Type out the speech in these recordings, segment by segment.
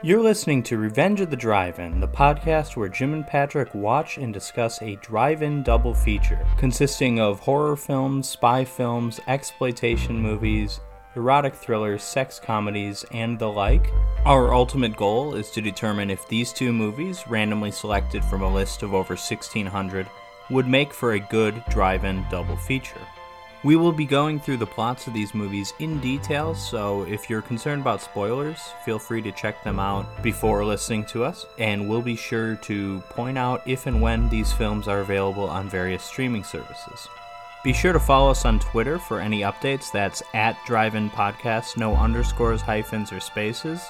You're listening to Revenge of the Drive In, the podcast where Jim and Patrick watch and discuss a drive in double feature consisting of horror films, spy films, exploitation movies, erotic thrillers, sex comedies, and the like. Our ultimate goal is to determine if these two movies, randomly selected from a list of over 1600, would make for a good drive in double feature. We will be going through the plots of these movies in detail, so if you're concerned about spoilers, feel free to check them out before listening to us, and we'll be sure to point out if and when these films are available on various streaming services. Be sure to follow us on Twitter for any updates. That's at Drive In Podcast, no underscores, hyphens, or spaces.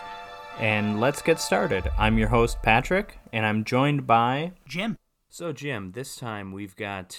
And let's get started. I'm your host, Patrick, and I'm joined by Jim. So, Jim, this time we've got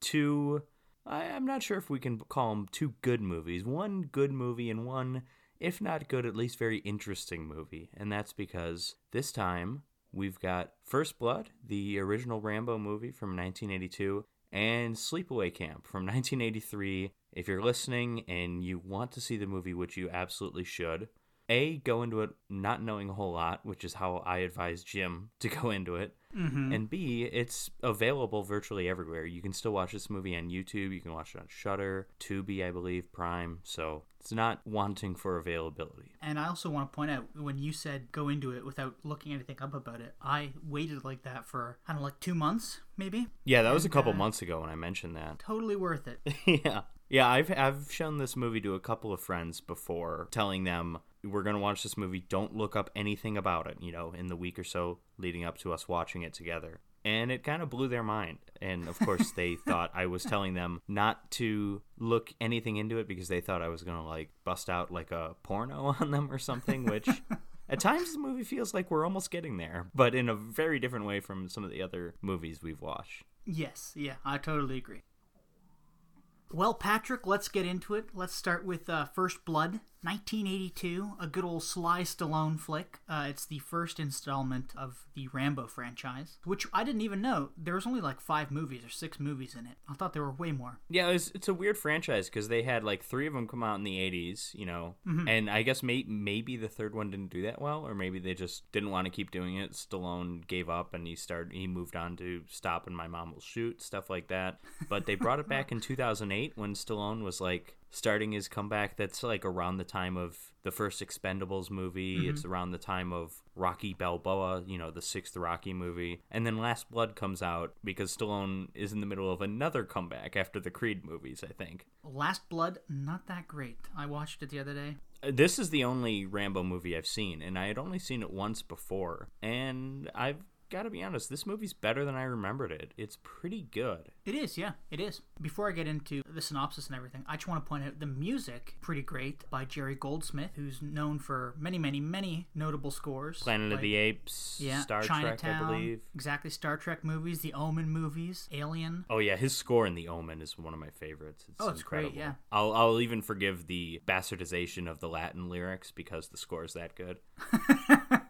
two I, am not sure if we can call them two good movies. One good movie and one, if not good, at least very interesting movie. And that's because this time we've got First Blood, the original Rambo movie from 1982, and Sleepaway Camp from 1983. If you're listening and you want to see the movie, which you absolutely should, A, go into it not knowing a whole lot, which is how I advise Jim to go into it. Mm-hmm. And B, it's available virtually everywhere. You can still watch this movie on YouTube. You can watch it on Shudder, Tubi, I believe, Prime. So it's not wanting for availability. And I also want to point out when you said go into it without looking anything up about it, I waited like that for I don't know, like two months maybe. Yeah, that was and, a couple uh, months ago when I mentioned that. Totally worth it. yeah. Yeah, I've I've shown this movie to a couple of friends before, telling them we're going to watch this movie. Don't look up anything about it, you know, in the week or so leading up to us watching it together. And it kind of blew their mind. And of course, they thought I was telling them not to look anything into it because they thought I was going to like bust out like a porno on them or something, which at times the movie feels like we're almost getting there, but in a very different way from some of the other movies we've watched. Yes, yeah, I totally agree. Well, Patrick, let's get into it. Let's start with uh, First Blood, 1982, a good old Sly Stallone flick. Uh, it's the first installment of the Rambo franchise, which I didn't even know. There was only like five movies or six movies in it. I thought there were way more. Yeah, it was, it's a weird franchise because they had like three of them come out in the 80s, you know, mm-hmm. and I guess may, maybe the third one didn't do that well, or maybe they just didn't want to keep doing it. Stallone gave up and he started, he moved on to Stop and My Mom Will Shoot, stuff like that. But they brought it back in 2008 when Stallone was like starting his comeback. That's like around the time of the first Expendables movie. Mm-hmm. It's around the time of Rocky Balboa, you know, the sixth Rocky movie. And then Last Blood comes out because Stallone is in the middle of another comeback after the Creed movies, I think. Last Blood, not that great. I watched it the other day. Uh, this is the only Rambo movie I've seen, and I had only seen it once before. And I've gotta be honest, this movie's better than I remembered it. It's pretty good. It is, yeah, it is. Before I get into the synopsis and everything, I just want to point out the music, pretty great, by Jerry Goldsmith, who's known for many, many, many notable scores. Planet like, of the Apes, yeah, Star Chinatown, Trek, I believe. Exactly, Star Trek movies, the Omen movies, Alien. Oh yeah, his score in the Omen is one of my favorites. It's oh, it's incredible. great, yeah. I'll I'll even forgive the bastardization of the Latin lyrics because the score is that good.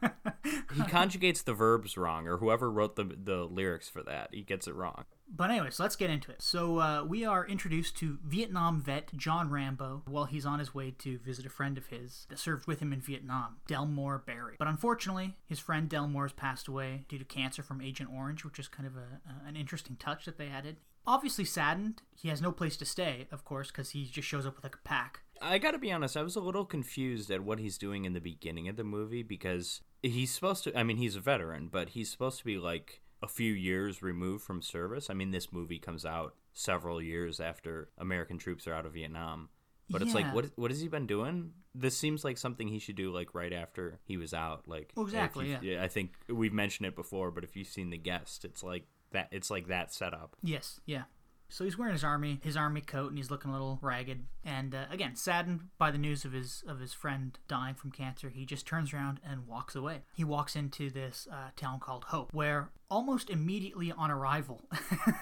he conjugates the verbs wrong, or whoever wrote the the lyrics for that, he gets it wrong. But anyways, let's get into it. So uh, we are introduced to Vietnam vet John Rambo while he's on his way to visit a friend of his that served with him in Vietnam, Delmore Berry. But unfortunately, his friend Delmore has passed away due to cancer from Agent Orange, which is kind of a, a, an interesting touch that they added. Obviously saddened, he has no place to stay, of course, because he just shows up with like a pack. I gotta be honest, I was a little confused at what he's doing in the beginning of the movie because he's supposed to, I mean, he's a veteran, but he's supposed to be like a few years removed from service. I mean, this movie comes out several years after American troops are out of Vietnam. But yeah. it's like, what what has he been doing? This seems like something he should do like right after he was out. Like oh, well, exactly, yeah. I think we've mentioned it before, but if you've seen the guest, it's like that. It's like that setup. Yes, yeah. So he's wearing his army his army coat and he's looking a little ragged. And uh, again, saddened by the news of his of his friend dying from cancer, he just turns around and walks away. He walks into this uh, town called Hope, where almost immediately on arrival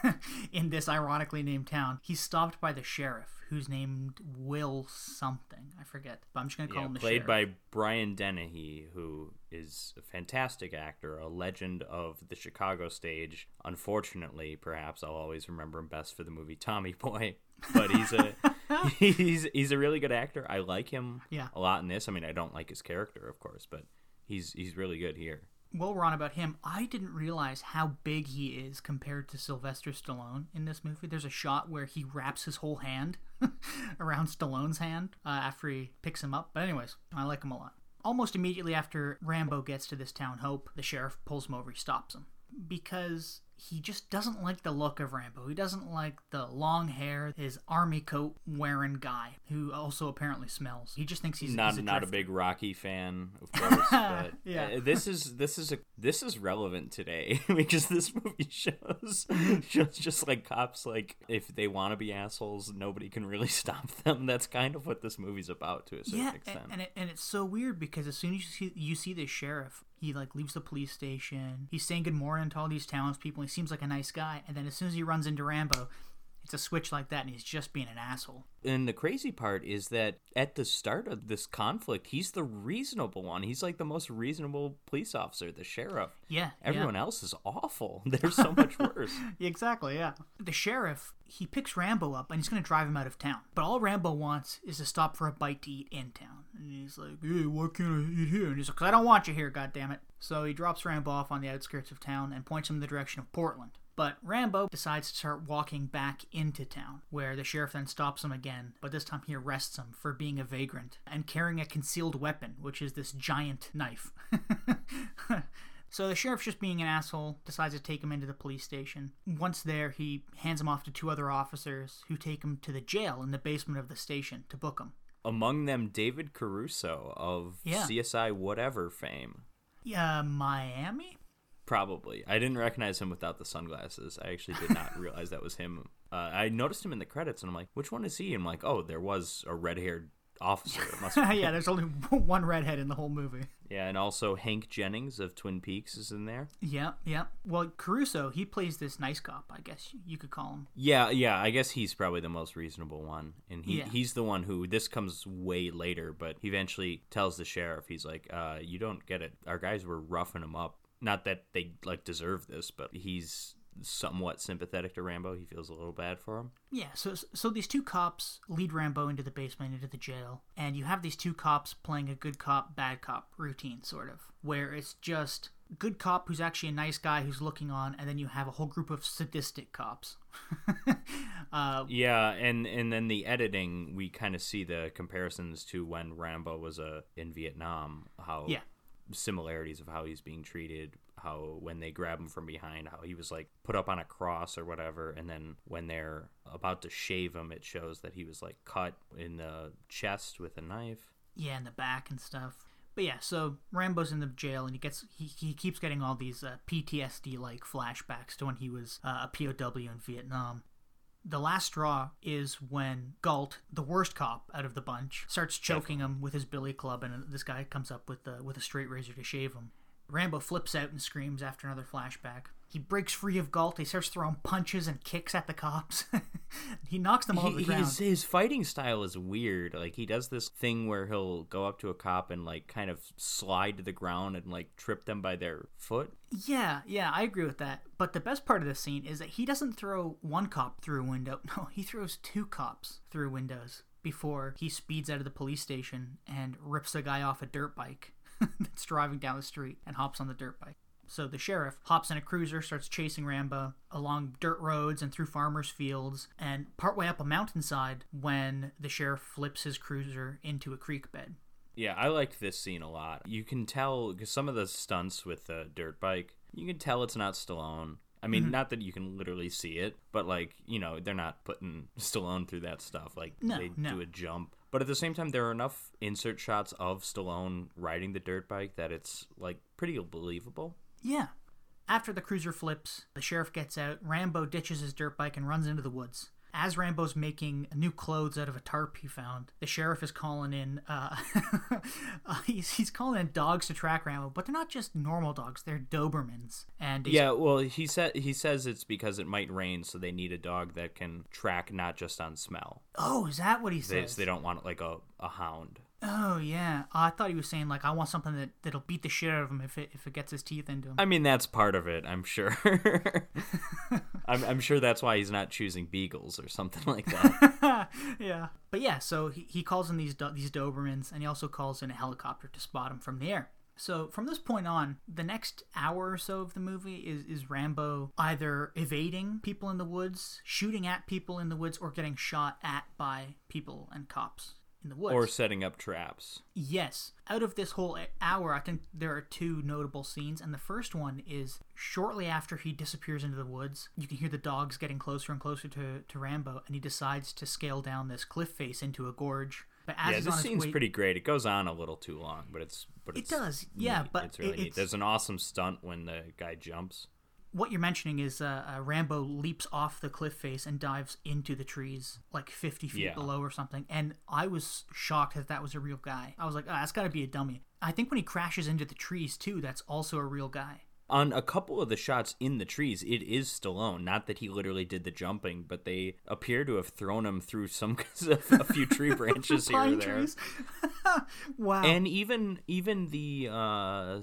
in this ironically named town, he's stopped by the sheriff who's named Will something. I forget, but I'm just gonna call yeah, him the played sheriff. by Brian Dennehy, who is a fantastic actor, a legend of the Chicago stage. Unfortunately, perhaps I'll always remember him best for the movie Tommy Boy. But he's a he's he's a really good actor. I like him yeah. a lot in this. I mean, I don't like his character, of course, but he's he's really good here. Well, we're on about him, I didn't realize how big he is compared to Sylvester Stallone in this movie. There's a shot where he wraps his whole hand around Stallone's hand uh, after he picks him up. But, anyways, I like him a lot. Almost immediately after Rambo gets to this town, Hope, the sheriff pulls him over. He stops him because he just doesn't like the look of Rambo. He doesn't like the long hair, his army coat wearing guy who also apparently smells. He just thinks he's not he's a not a big Rocky fan, of course. But Yeah. uh, this is this is a this is relevant today because this movie shows shows just like cops like if they want to be assholes, nobody can really stop them. That's kind of what this movie's about to a certain yeah, extent. and, and, it, and it's so weird because as soon as you see you see the sheriff, he like leaves the police station. He's saying good morning to all these townspeople. He seems like a nice guy, and then as soon as he runs into Rambo, a switch like that, and he's just being an asshole. And the crazy part is that at the start of this conflict, he's the reasonable one. He's like the most reasonable police officer, the sheriff. Yeah, Everyone else is awful. They're so much worse. exactly. Yeah, the sheriff he picks Rambo up and he's gonna drive him out of town. But all Rambo wants is to stop for a bite to eat in town, and he's like, "Hey, why can't I eat here?" And he's like, I don't want you here, goddammit." So he drops Rambo off on the outskirts of town and points him in the direction of Portland. But Rambo decides to start walking back into town, where the sheriff then stops him again, but this time he arrests him for being a vagrant and carrying a concealed weapon, which is this giant knife. so the sheriff, just being an asshole, decides to take him into the police station. Once there, he hands him off to two other officers who take him to the jail in the basement of the station to book him. Among them, David Caruso of Yeah. CSI whatever fame. Yeah, Miami? Probably. I didn't recognize him without the sunglasses. I actually did not realize that was him. Uh, I noticed him in the credits, and I'm like, which one is he? And I'm like, oh, there was a red haired officer. Must yeah, there's only one redhead in the whole movie. yeah, and also Hank Jennings of Twin Peaks is in there. Yeah, yeah. Well, Caruso, he plays this nice cop, I guess you could call him. Yeah, yeah. I guess he's probably the most reasonable one, and he Yeah. he's the one who this comes way later, but he eventually tells the sheriff, he's like, uh, "You don't get it. Our guys were roughing him up. Not that they like deserve this, but he's somewhat sympathetic to Rambo. He feels a little bad for him. Yeah, so so these two cops lead Rambo into the basement, into the jail, and you have these two cops playing a good cop, bad cop routine, sort of, where it's just good cop who's actually a nice guy who's looking on, and then you have a whole group of sadistic cops. uh, Yeah, and and then the editing, we kind of see the comparisons to when Rambo was uh, in Vietnam. How Yeah. Similarities of how he's being treated. How when they grab him from behind, how he was like put up on a cross or whatever, and then when they're about to shave him, it shows that he was like cut in the chest with a knife. yeah, in the back and stuff. But yeah, so Rambo's in the jail, and he gets he, he keeps getting all these uh, PTSD like flashbacks to when he was uh, a POW in Vietnam. The last straw is when Galt, the worst cop out of the bunch, starts choking him with his billy club, and this guy comes up with the, with a straight razor to shave him. Rambo flips out and screams after another flashback. He breaks free of Galt. He starts throwing punches and kicks at the cops. he knocks them all to the ground. his, his fighting style is weird. Like he does this thing where he'll go up to a cop and like kind of slide to the ground and like trip them by their foot. Yeah, yeah, I agree with that. But the best part of this scene is that he doesn't throw one cop through a window. No, he throws two cops through windows before he speeds out of the police station and rips a guy off a dirt bike that's driving down the street and hops on the dirt bike. So the sheriff hops in a cruiser, starts chasing Rambo along dirt roads and through farmers' fields, and partway up a mountainside when the sheriff flips his cruiser into a creek bed. Yeah, I liked this scene a lot. You can tell because some of the stunts with the dirt bike, you can tell it's not Stallone. I mean, Mm-hmm. not that you can literally see it, but like you know, they're not putting Stallone through that stuff. Like No, they no. do a jump, but at the same time, there are enough insert shots of Stallone riding the dirt bike that it's like pretty believable. Yeah. After the cruiser flips, the sheriff gets out, Rambo ditches his dirt bike and runs into the woods. As Rambo's making new clothes out of a tarp he found, the sheriff is calling in. Uh, uh, he's, he's calling in dogs to track Rambo, but they're not just normal dogs; they're Dobermans. And Yeah, well, he said he says it's because it might rain, so they need a dog that can track not just on smell. oh, is that what he They, says? they don't want like a, a hound. Oh yeah, I thought he was saying like I want something that that'll beat the shit out of him if it if it gets his teeth into him. I mean, that's part of it, I'm sure. I'm, I'm sure that's why he's not choosing beagles or something like that. yeah, but yeah, so he, he calls in these Do- these Dobermans, and he also calls in a helicopter to spot him from the air. So from this point on, the next hour or so of the movie is is Rambo either evading people in the woods, shooting at people in the woods, or getting shot at by people and cops in the woods. Or setting up traps. Yes. Out of this whole hour, I think there are two notable scenes, and the first one is shortly after he disappears into the woods. You can hear the dogs getting closer and closer to, to Rambo, and he decides to scale down this cliff face into a gorge. But as yeah, this scene's way- pretty great. It goes on a little too long, but it's but It it's does, yeah, but it's really it- neat. There's an awesome stunt when the guy jumps. What you're mentioning is uh, uh, Rambo leaps off the cliff face and dives into the trees like 50 feet Yeah. below or something. And I was shocked that that was a real guy. I was like, ah, that's got to be a dummy. I think when he crashes into the trees too, that's also a real guy. On a couple of the shots in the trees, it is Stallone. Not that he literally did the jumping, but they appear to have thrown him through some a few tree branches here or there. wow. And even even the uh,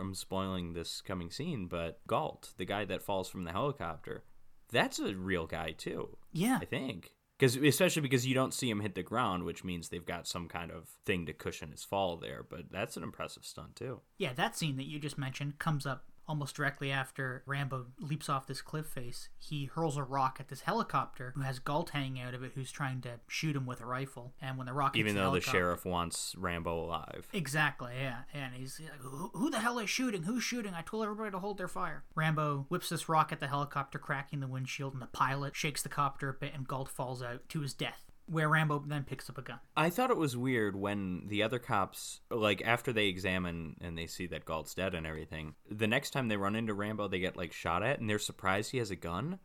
I'm spoiling this coming scene, but Galt, the guy that falls from the helicopter, that's a real guy too. yeah. I think. Because especially because you don't see him hit the ground, which means they've got some kind of thing to cushion his fall there. But that's an impressive stunt too. Yeah, that scene that you just mentioned comes up almost directly after Rambo leaps off this cliff face. He hurls a rock at this helicopter who has Galt hanging out of it, who's trying to shoot him with a rifle. And when the rock hits Even the though the helicopter- sheriff wants Rambo alive. Exactly, yeah. And he's like, who, who the hell is shooting? Who's shooting? I told everybody to hold their fire. Rambo whips this rock at the helicopter, cracking the windshield, and the pilot shakes the copter a bit, and Galt falls out to his death. Where Rambo then picks up a gun. I thought it was weird when the other cops, like after they examine and they see that Galt's dead and everything, the next time they run into Rambo, they get like shot at and they're surprised he has a gun.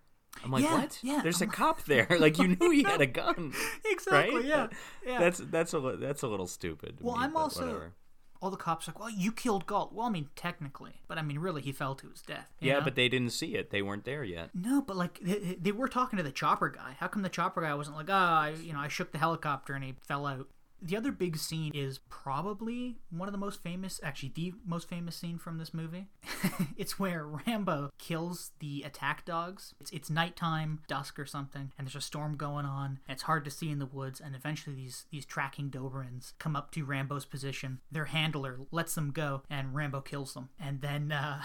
I'm like, Yeah, what? yeah. There's a cop there. Like you knew he had a gun, Exactly, right? yeah. yeah. That's that's a that's a little stupid. Well, me, I'm also- whatever. All the cops are like, well, you killed Galt. Well, I mean, technically, but I mean, really, he fell to his death. yeah, know? but they didn't see it. They weren't there yet. no, but like they, they were talking to the chopper guy. How come the chopper guy wasn't like, ah, I, you know, I shook the helicopter and he fell out? The other big scene is probably one of the most famous, actually, the most famous scene from this movie. it's where Rambo kills the attack dogs. It's, it's nighttime, dusk or something, and there's a storm going on. It's hard to see in the woods, and eventually these these tracking Dobermans come up to Rambo's position. Their handler lets them go, and Rambo kills them. And then uh,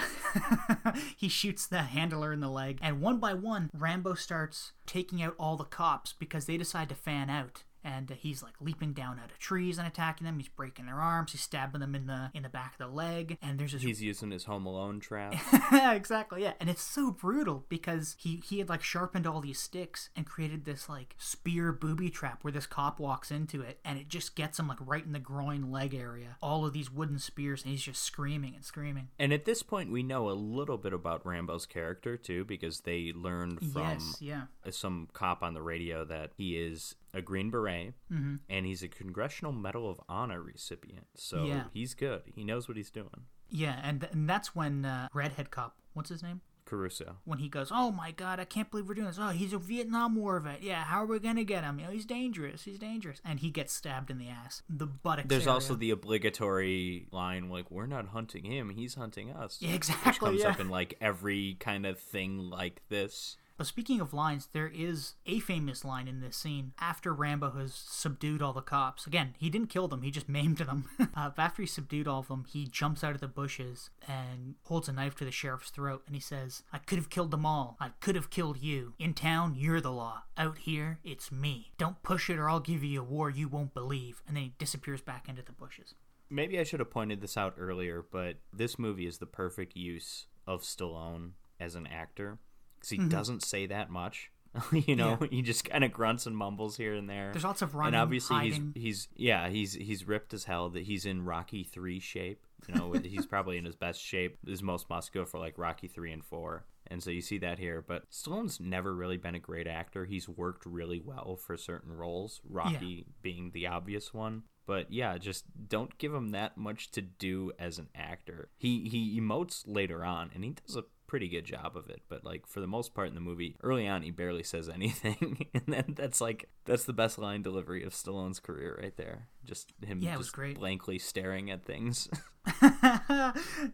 he shoots the handler in the leg, and one by one, Rambo starts taking out all the cops because they decide to fan out and he's like leaping down out of trees and attacking them. He's breaking their arms. He's stabbing them in the in the back of the leg. And there's this He's using his Home Alone trap. exactly yeah, and it's so brutal because he he had like sharpened all these sticks and created this like spear booby trap where this cop walks into it and it just gets him like right in the groin leg area. All of these wooden spears and he's just screaming and screaming. and at this point, we know a little bit about Rambo's character too, because they learned from yes, yeah. some cop on the radio that he is a Green Beret Mm-hmm. and he's a Congressional Medal of Honor recipient. So Yeah. he's good. He knows what he's doing. Yeah, and, and that's when uh, redhead cop, what's his name? Caruso. when he goes, "Oh my God, I can't believe we're doing this. Oh, he's a Vietnam War vet. Yeah, how are we gonna get him? You know, he's dangerous. He's dangerous." And he gets stabbed in the ass, the buttocks. There's area. also the obligatory line like, "We're not hunting him; he's hunting us." Yeah, Which exactly. comes Yeah. up in like every kind of thing like this. But speaking of lines, there is a famous line in this scene after Rambo has subdued all the cops. Again, he didn't kill them; he just maimed them. uh, after he subdued all of them, he jumps out of the bushes and holds a knife to the sheriff's throat, and he says, "I could have killed them all. I could have killed you. In town, you're the law. Out here, it's me. Don't push it, or I'll give you a war you won't believe." And then he disappears back into the bushes. Maybe I should have pointed this out earlier, but this movie is the perfect use of Stallone as an actor because he mm-hmm. doesn't say that much. you know, he just kind of grunts and mumbles here and there. There's lots of running, and obviously hiding. he's he's yeah he's he's ripped as hell. That he's in Rocky three shape. You know, he's probably in his best shape, his most muscular for like Rocky three and four. And so you see that here. But Stallone's never really been a great actor. He's worked really well for certain roles, Rocky being the obvious one. But yeah, just don't give him that much to do as an actor. He he emotes later on, and he does a pretty good job of it. But like for the most part in the movie, early on he barely says anything, and then that's like that's the best line delivery of Stallone's career right there. Just him Yeah, it was just great. blankly staring at things.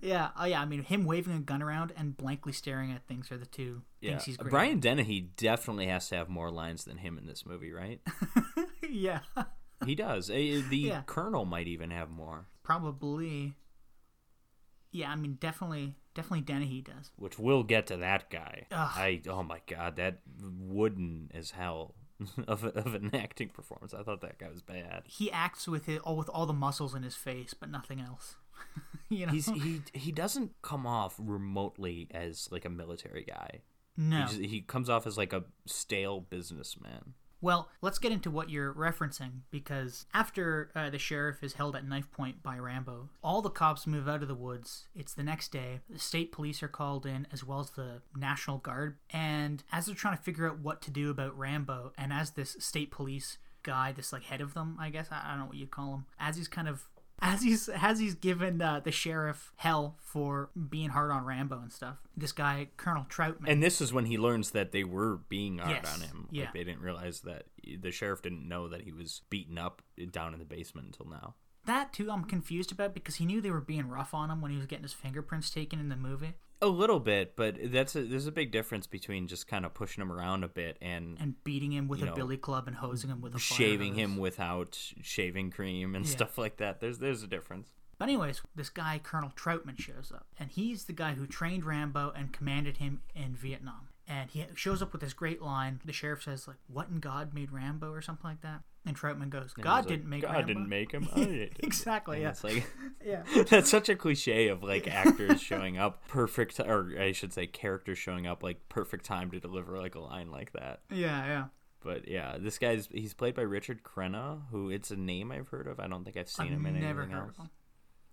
yeah, oh yeah. I mean, him waving a gun around and blankly staring at things are the two yeah, things he's great. Brian Dennehy definitely has to have more lines than him in this movie, right? yeah, he does. The Yeah. Colonel might even have more. probably. Yeah, I mean, definitely, definitely Dennehy does. Which we'll get to that guy. Ugh. I oh my god, that wooden as hell of, a, of an acting performance. I thought that guy was bad. He acts with it all with all the muscles in his face, but nothing else. you know, He's he he doesn't come off remotely as like a military guy. no. He, just, he comes off as like a stale businessman. Well, let's get into what you're referencing because after uh, the sheriff is held at knife point by Rambo, all the cops move out of the woods. It's the next day. The state police are called in as well as the National Guard. And as they're trying to figure out what to do about Rambo, and as this state police guy, this like head of them, I guess, I I don't know what you'd call him, as he's kind of. As he's as he's given uh, the sheriff hell for being hard on Rambo and stuff, this guy Colonel Trautman. And this is when he learns that they were being hard Yes, on him. yeah. Like they didn't realize that the sheriff didn't know that he was beaten up down in the basement until now. That too, I'm confused about because he knew they were being rough on him when he was getting his fingerprints taken in the movie A little bit, but that's a, there's a big difference between just kind of pushing him around a bit and and beating him with a know, billy club and hosing him with a shaving him without shaving cream and Yeah. stuff like that. There's there's a difference. But anyways, this guy Colonel Trautman shows up, and he's the guy who trained Rambo and commanded him in Vietnam. And he shows up with this great line. The sheriff says, "Like, what in God made Rambo?" or something like that. And Trautman goes, And "God didn't make him God Rambo." didn't make him. Oh, Did." exactly. And Yeah. It's like Yeah. that's such a cliche of like actors showing up perfect, or I should say, characters showing up like perfect time to deliver like a line like that. Yeah. Yeah. But yeah, this guy's he's played by Richard Crenna, who it's a name I've heard of. I don't think I've seen I've him in never anything heard else. of him.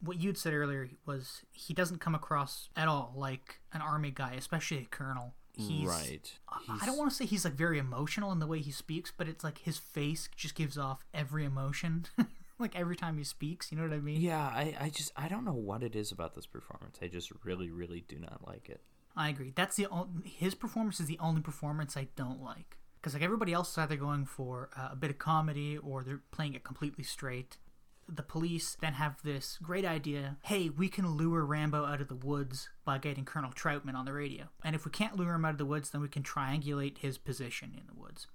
What you'd said earlier was he doesn't come across at all like an army guy, especially a colonel. He's, right. I don't want to say he's like very emotional in the way he speaks, but it's like his face just gives off every emotion, like every time he speaks. You know what I mean? Yeah, I, I just I don't know what it is about this performance. I just really really do not like it. I agree. That's the o- his performance is the only performance I don't like because like everybody else is either going for uh, a bit of comedy or they're playing it completely straight. The police then have this great idea hey, we can lure Rambo out of the woods by getting Colonel Trautman on the radio. And if we can't lure him out of the woods, then we can triangulate his position in the woods.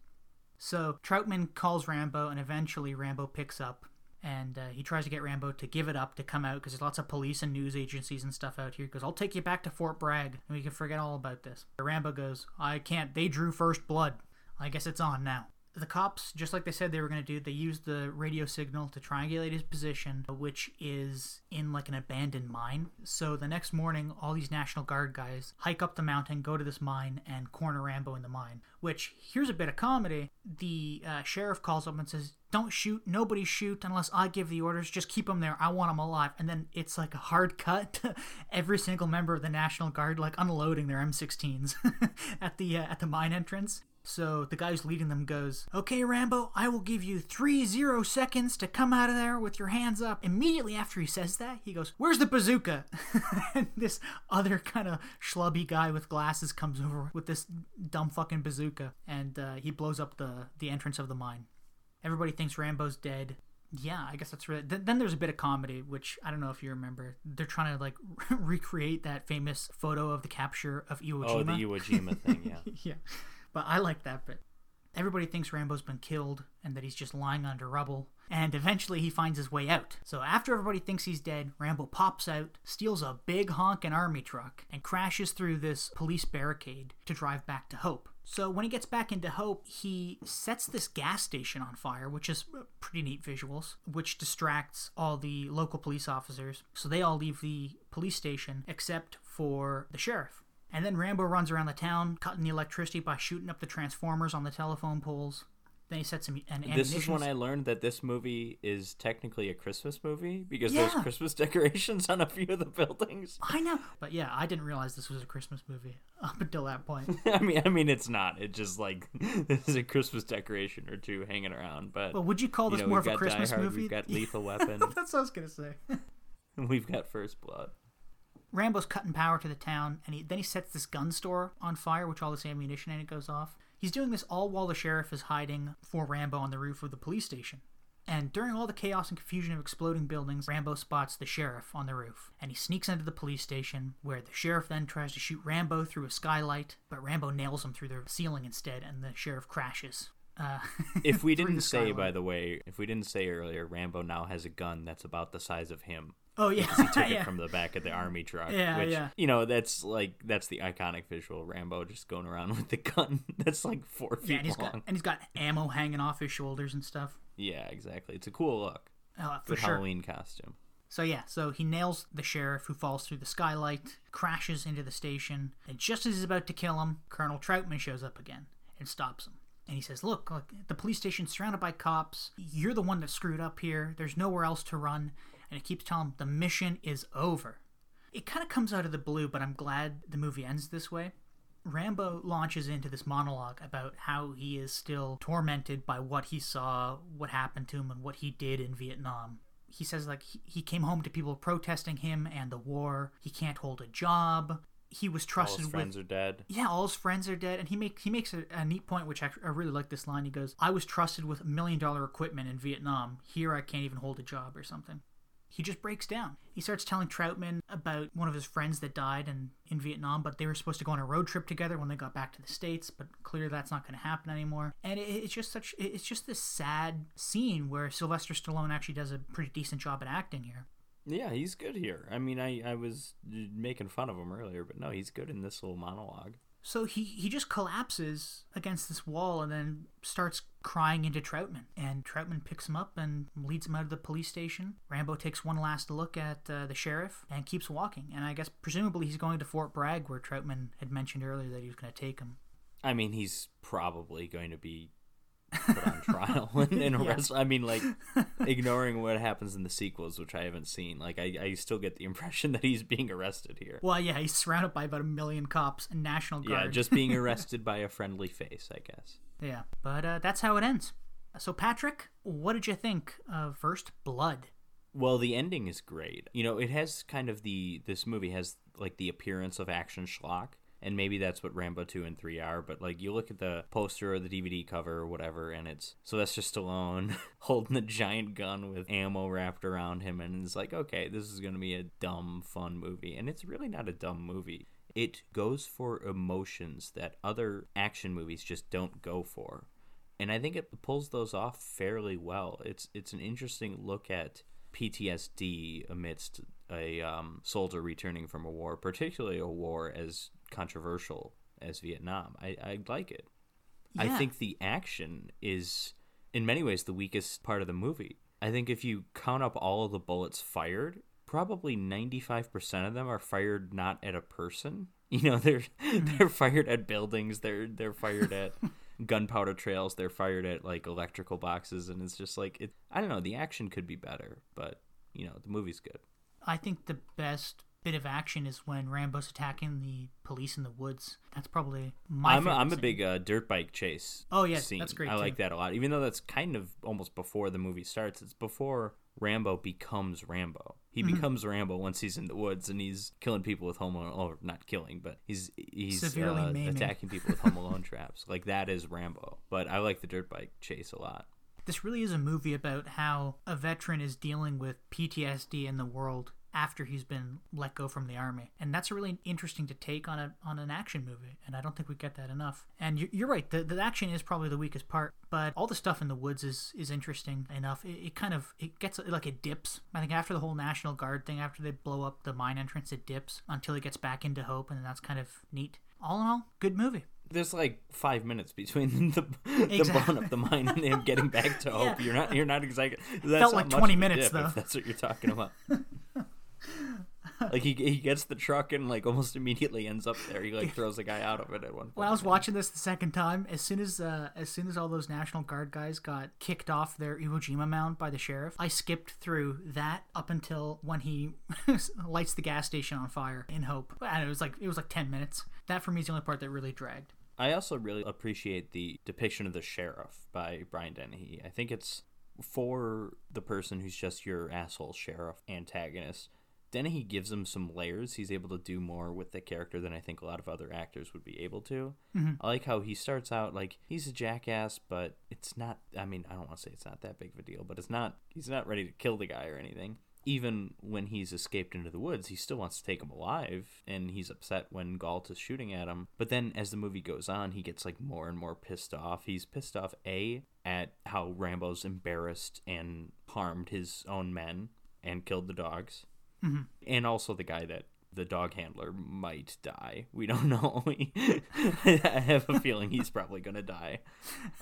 So Trautman calls Rambo, and eventually Rambo picks up. And uh, he tries to get Rambo to give it up to come out because there's lots of police and news agencies and stuff out here. He goes, I'll take you back to Fort Bragg and we can forget all about this. But Rambo goes, I can't. They drew first blood. I guess it's on now. The cops, just like they said they were going to do, they used the radio signal to triangulate his position, which is in like an abandoned mine. So the next morning, all these National Guard guys hike up the mountain, go to this mine, and corner Rambo in the mine. Which, here's a bit of comedy. The uh, sheriff calls up and says, Don't shoot, nobody shoot unless I give the orders. Just keep them there. I want them alive. And then it's like a hard cut every single member of the National Guard, like unloading their M16s at the uh, at the mine entrance. So the guy who's leading them goes, Okay, Rambo, I will give you three zero seconds to come out of there with your hands up. Immediately after he says that, he goes, Where's the bazooka? and this other kind of schlubby guy with glasses comes over with this dumb fucking bazooka and uh, he blows up the, the entrance of the mine. Everybody thinks Rambo's dead. Yeah, I guess that's right. Th- then there's a bit of comedy, which I don't know if you remember. They're trying to like recreate that famous photo of the capture of Iwo Jima. Oh, the Iwo Jima thing, yeah. yeah. But I like that bit. Everybody thinks Rambo's been killed and that he's just lying under rubble. And eventually he finds his way out. So after everybody thinks he's dead, Rambo pops out, steals a big honkin' army truck, and crashes through this police barricade to drive back to Hope. So when he gets back into Hope, he sets this gas station on fire, which is uh, pretty neat visuals, which distracts all the local police officers. So they all leave the police station except for the sheriff. And then Rambo runs around the town, cutting the electricity by shooting up the transformers on the telephone poles. Then he sets some an This is when I learned that this movie is technically a Christmas movie because Yeah. there's Christmas decorations on a few of the buildings. I know, but yeah, I didn't realize this was a Christmas movie up until that point. I mean, I mean, it's not. It's just like there's a Christmas decoration or two hanging around. But But would you call you this know, more of a Christmas Hard, movie? we've got Lethal Weapon, That's what I was gonna say. we've got First Blood. Rambo's cutting power to the town, and he, then he sets this gun store on fire, which all this ammunition in it goes off. He's doing this all while the sheriff is hiding for Rambo on the roof of the police station. And during all the chaos and confusion of exploding buildings, Rambo spots the sheriff on the roof, and he sneaks into the police station, where the sheriff then tries to shoot Rambo through a skylight, but Rambo nails him through the ceiling instead, and the sheriff crashes. Uh, If we didn't say, by the way, if we didn't say earlier, Rambo now has a gun that's about the size of him. Oh yeah, He took yeah. it from the back of the army truck. Yeah, which, yeah. You know, that's like that's the iconic visual. Rambo just going around with the gun that's like four feet yeah, and he's long. got and he's got ammo hanging off his shoulders and stuff. Yeah, exactly. It's a cool look. Uh, for sure. Halloween costume. So yeah, so he nails the sheriff who falls through the skylight, crashes into the station, and just as he's about to kill him, Colonel Trautman shows up again and stops him. And he says, "Look, look, the police station's surrounded by cops. You're the one that screwed up here. There's nowhere else to run." And it keeps telling him the mission is over. It kind of comes out of the blue, but I'm glad the movie ends this way. Rambo launches into this monologue about how he is still tormented by what he saw, what happened to him, and what he did in Vietnam. He says, like, he- he came home to people protesting him and the war. He can't hold a job. He was trusted All his with friends are dead. yeah, all his friends are dead, and he make he makes a, a neat point, which I, I really like this line. He goes, "I was trusted with million dollar equipment in Vietnam. Here, I can't even hold a job or something." He just breaks down. He starts telling Trautman about one of his friends that died in, in Vietnam, but they were supposed to go on a road trip together when they got back to the states. But clearly, that's not going to happen anymore. And it, it's just such it's just this sad scene where Sylvester Stallone actually does a pretty decent job at acting here. Yeah, he's good here. I mean, I, I was making fun of him earlier, but no, he's good in this little monologue. So he, he just collapses against this wall and then starts crying into Trautman. And Trautman picks him up and leads him out of the police station. Rambo takes one last look at uh, the sheriff and keeps walking. And I guess presumably he's going to Fort Bragg, where Trautman had mentioned earlier that he was going to take him. I mean, he's probably going to be put on trial and, and Yeah. arrested. I mean, like, ignoring what happens in the sequels, which I haven't seen, like, I, I still get the impression that he's being arrested here. Well, yeah, he's surrounded by about a million cops and National Guard. Yeah, just being arrested by a friendly face, I guess. Yeah, but uh, that's how it ends. So, Patrick, what did you think of First Blood? Well, the ending is great. You know, it has kind of the this movie has like the appearance of action schlock, and maybe that's what Rambo two and three are. But like, you look at the poster or the DVD cover or whatever, and it's Sylvester Stallone holding a giant gun with ammo wrapped around him, and it's like, okay, this is gonna be a dumb, fun movie, and it's really not a dumb movie. It goes for emotions that other action movies just don't go for and I think it pulls those off fairly well. It's it's an interesting look at PTSD amidst a um, soldier returning from a war, particularly a war as controversial as Vietnam. I, I like it. I think the action is, in many ways, the weakest part of the movie. I think if you count up all of the bullets fired, probably 95% of them are fired not at a person. You know, they're mm-hmm. they're fired at buildings, they're they're fired at gunpowder trails, they're fired at like electrical boxes and it's just like it I don't know, the action could be better, but you know, the movie's good. I think the best bit of action is when Rambo's attacking the police in the woods. That's probably my I'm a, I'm a big uh, dirt bike chase. Oh, yeah, scene. that's great, I too. like that a lot. Even though that's kind of almost before the movie starts. It's before Rambo becomes Rambo. He Mm-hmm. becomes Rambo once he's in the woods and he's killing people with home alone, or not killing, but he's he's Severely uh, attacking people with home alone traps. Like that is Rambo. But I like the dirt bike chase a lot. This really is a movie about how a veteran is dealing with PTSD in the world after he's been let go from the army, and that's really interesting to take on a on an action movie. And I don't think we get that enough. And you- you're right, the, the action is probably the weakest part, but all the stuff in the woods is is interesting enough. It, it kind of it gets like it dips. I think after the whole National Guard thing, after they blow up the mine entrance, it dips until it gets back into Hope, and that's kind of neat. All in all, good movie. There's like five minutes between the, the blowing up the mine and him getting back to hope. Yeah. You're not you're not exactly. That's Felt not like 20 minutes, though. That's what you're talking about. like he he gets the truck and like almost immediately ends up there. He like throws a guy out of it at one point. When I was watching this the second time, as soon as uh, as soon as all those National Guard guys got kicked off their Iwo Jima mount by the sheriff, I skipped through that up until when he lights the gas station on fire in Hope. And it was like it was like ten minutes. That for me is the only part that really dragged. I also really appreciate the depiction of the sheriff by Brian Dennehy. I think it's for the person who's just your asshole sheriff antagonist. Dennehy gives him some layers. He's able to do more with the character than I think a lot of other actors would be able to. Mm-hmm. I like how he starts out like he's a jackass, but it's not. I mean, I don't want to say it's not that big of a deal, but it's not. He's not ready to kill the guy or anything. even when he's escaped into the woods, he still wants to take him alive, and he's upset when Galt is shooting at him. But then as the movie goes on, he gets like more and more pissed off. He's pissed off a at how Rambo's embarrassed and harmed his own men and killed the dogs, mm-hmm. and also the guy that the dog handler might die. We don't know. I have a feeling he's probably gonna die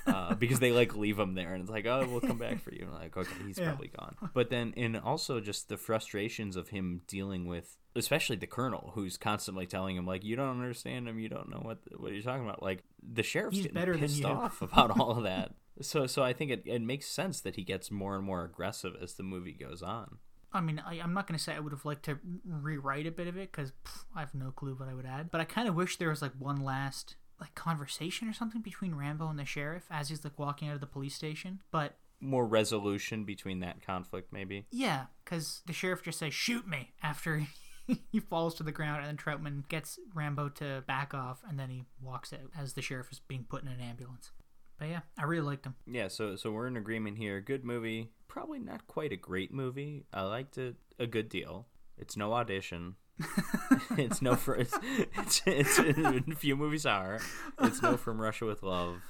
uh, because they like leave him there, and it's like, oh, we'll come back for you. And like, okay, he's yeah. probably gone. But then, and also just the frustrations of him dealing with, especially the colonel, who's constantly telling him like, you don't understand him, you don't know what what you're talking about. Like the sheriff's he's getting pissed off about all of that. So, so I think it, it makes sense that he gets more and more aggressive as the movie goes on. I mean, I, am not going to say I would have liked to rewrite a bit of it because I have no clue what I would add. But I kind of wish there was like one last like conversation or something between Rambo and the sheriff as he's like walking out of the police station. But more resolution between that conflict, maybe. Yeah, because the sheriff just says "shoot me" after he falls to the ground, and then Trautman gets Rambo to back off, and then he walks out as the sheriff is being put in an ambulance. But yeah, I really liked him. Yeah, so so we're in agreement here. Good movie. Probably not quite a great movie. I liked it a good deal. It's no audition. it's no for it's, it's, it's few movies are. It's no from Russia with Love.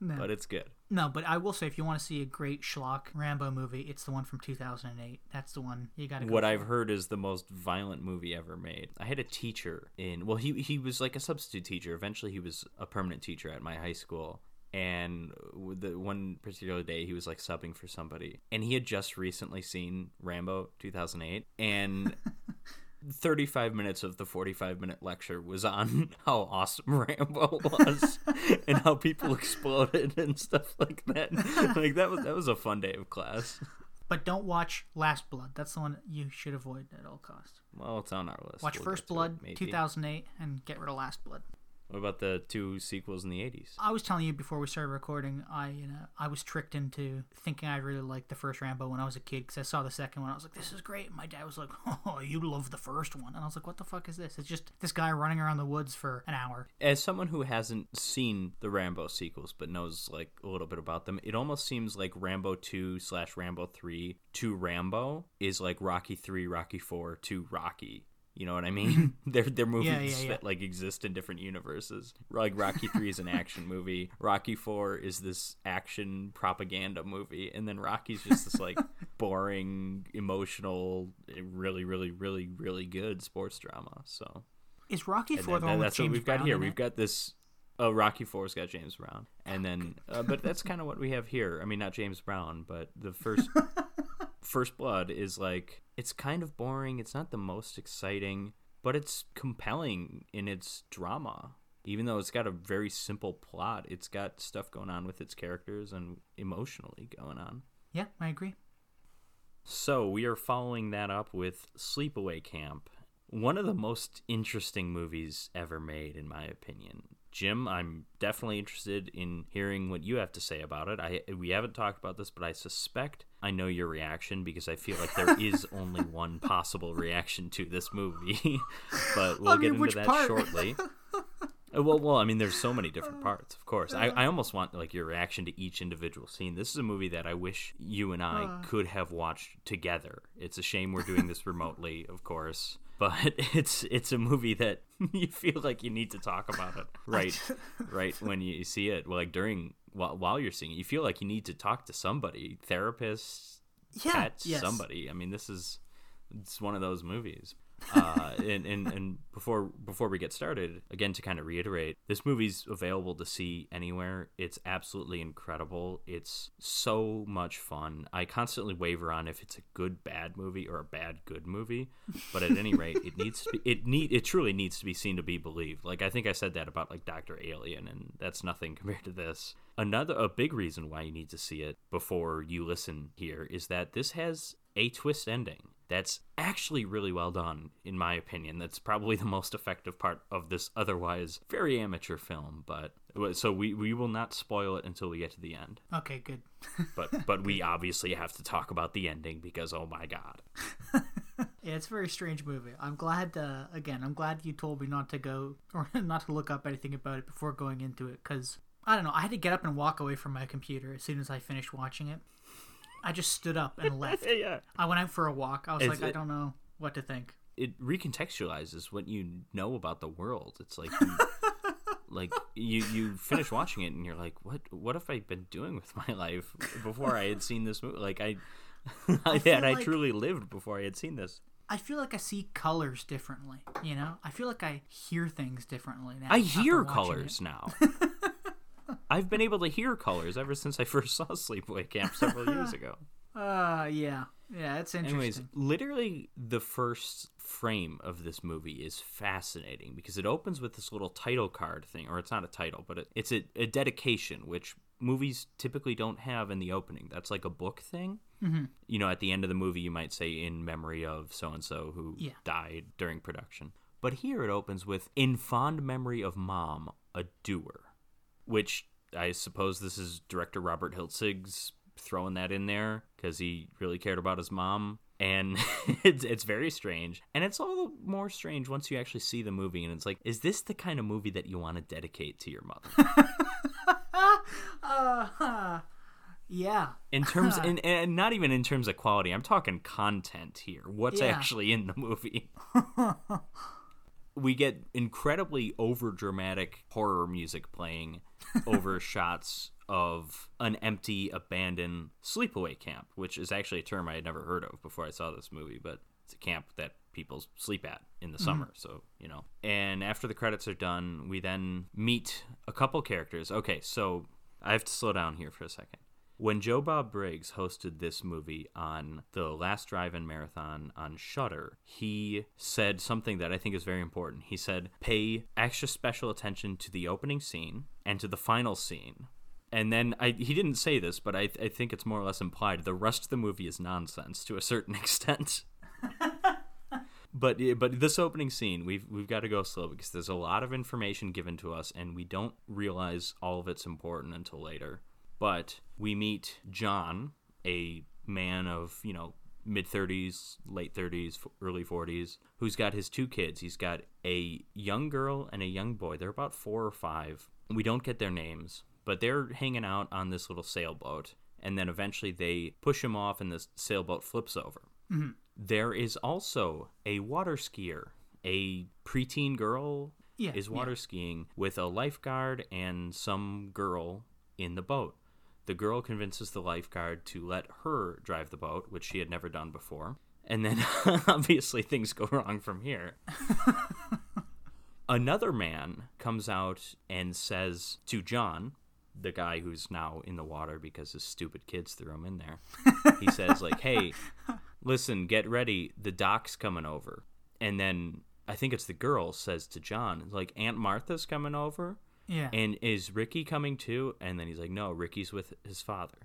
No. But it's good. No, but I will say if you want to see a great schlock Rambo movie, it's the one from 2008. That's the one you got to What for. I've heard is the most violent movie ever made. I had a teacher in well he he was like a substitute teacher. Eventually he was a permanent teacher at my high school and the one particular day he was like subbing for somebody. And he had just recently seen rambo 2008 and 35 minutes of the 45 minute lecture was on how awesome rambo was and how people exploded and stuff like that. Like that was that was a fun day of class. But don't watch last blood. That's the one you should avoid at all costs. Well it's on our list. Watch we'll first blood it, 2008 and get rid of last blood what about the two sequels in the 80s? I was telling you before we started recording, I you know I was tricked into thinking I really liked the first Rambo when I was a kid because I saw the second one. I was like, this is great. my dad was like, oh, you love the first one, and I was like, what the fuck is this? It's just this guy running around the woods for an hour. As someone who hasn't seen the Rambo sequels but knows like a little bit about them, it almost seems like Rambo 2 slash Rambo 3 to Rambo is like Rocky 3, Rocky 4 to Rocky you know what I mean? they're they're movies yeah, yeah, yeah. that like exist in different universes. Like Rocky Three is an action movie. Rocky Four is this action propaganda movie, and then Rocky's just this like boring, emotional, really, really, really, really good sports drama. So is Rocky Four the one that's what we've got here? We've got this. Oh, Rocky Four's got James Brown, and then, uh, but that's kind of what we have here. I mean, not James Brown, but the first First Blood is like it's kind of boring. It's not the most exciting, but it's compelling in its drama. Even though it's got a very simple plot, it's got stuff going on with its characters and emotionally going on. Yeah, I agree. So, we are following that up with Sleepaway Camp, one of the most interesting movies ever made, in my opinion. Jim, I'm definitely interested in hearing what you have to say about it. I we haven't talked about this, but I suspect I know your reaction because I feel like there is only one possible reaction to this movie. but we'll I mean, get into that part? shortly. Uh, well, well, I mean, there's so many different parts, of course. I, I almost want like your reaction to each individual scene. This is a movie that I wish you and I uh. could have watched together. It's a shame we're doing this remotely, of course but it's it's a movie that you feel like you need to talk about it. Right right when you see it like during while, while you're seeing it you feel like you need to talk to somebody therapist yeah, pets yes. somebody. I mean this is it's one of those movies uh, and, and and before before we get started, again to kind of reiterate, this movie's available to see anywhere. It's absolutely incredible. It's so much fun. I constantly waver on if it's a good bad movie or a bad good movie, but at any rate, it needs to be it need it truly needs to be seen to be believed. Like I think I said that about like Doctor Alien, and that's nothing compared to this. Another a big reason why you need to see it before you listen here is that this has a twist ending that's actually really well done, in my opinion. That's probably the most effective part of this otherwise very amateur film. But so we, we will not spoil it until we get to the end. Okay, good. but but we obviously have to talk about the ending because oh my god. yeah, it's a very strange movie. I'm glad. Uh, again, I'm glad you told me not to go or not to look up anything about it before going into it because I don't know. I had to get up and walk away from my computer as soon as I finished watching it. I just stood up and left. yeah. I went out for a walk. I was It's- like, I it- don't know what to think. It recontextualizes what you know about the world. It's like you, like you you finish watching it and you're like, what what have I been doing with my life before I had seen this movie? Like I, I feel had I like- truly lived before I had seen this. I feel like I see colors differently. You know, I feel like I hear things differently now. I after hear watching colors it. now. I've been able to hear colors ever since I first saw Sleepaway Camp several years ago. Uh, yeah, yeah, it's interesting. Anyways, literally the first frame of this movie is fascinating because it opens with this little title card thing, or it's not a title, but it, it's a, a dedication, which movies typically don't have in the opening. That's like a book thing. Mm-hmm. You know, at the end of the movie, you might say in memory of so and so who Yeah. died during production. But here it opens with in fond memory of mom, a doer, which I suppose this is director Robert Hiltzik's throwing that in there because he really cared about his mom. And it's, it's very strange. And it's all the more strange once you actually see the movie. And it's like, is this the kind of movie that you want to dedicate to your mother? uh, yeah, In terms, and, and not even in terms of quality, I'm talking content here. What's Yeah. actually in the movie? we get incredibly over dramatic horror music playing over shots of an empty, abandoned sleepaway camp, which is actually a term I had never heard of before I saw this movie, but it's a camp that people sleep at in the mm-hmm. summer, so, you know. And after the credits are done, we then meet a couple characters. Okay, so I have to slow down here for a second. When Joe Bob Briggs hosted this movie on the Last Drive-In Marathon on Shudder, he said something that I think is very important. He said, "Pay extra special attention to the opening scene and to the final scene." And then I, he didn't say this, but I, I think it's more or less implied. The rest of the movie is nonsense to a certain extent. but eh, but this opening scene, we've we've got to go slow because there's a lot of information given to us, and we don't realize all of it's important until later but we meet John, a man of, you know, mid 30s, late 30s, early 40s, who's got his two kids. He's got a young girl and a young boy. They're about four or five. We don't get their names, but they're hanging out on this little sailboat. And then eventually they push him off, and the sailboat flips over. Mm-hmm. There is also a water skier, a preteen girl Yeah, is water skiing with a lifeguard and some girl in the boat. The girl convinces the lifeguard to let her drive the boat, which she had never done before. And then obviously things go wrong from here. Another man comes out and says to John, the guy who's now in the water because his stupid kids threw him in there. he says like, "Hey, listen, get ready. The doc's coming over." And then I think it's the girl says to John, like, "Aunt Martha's coming over." Yeah. And is Ricky coming too? And then he's like, no, Ricky's with his father.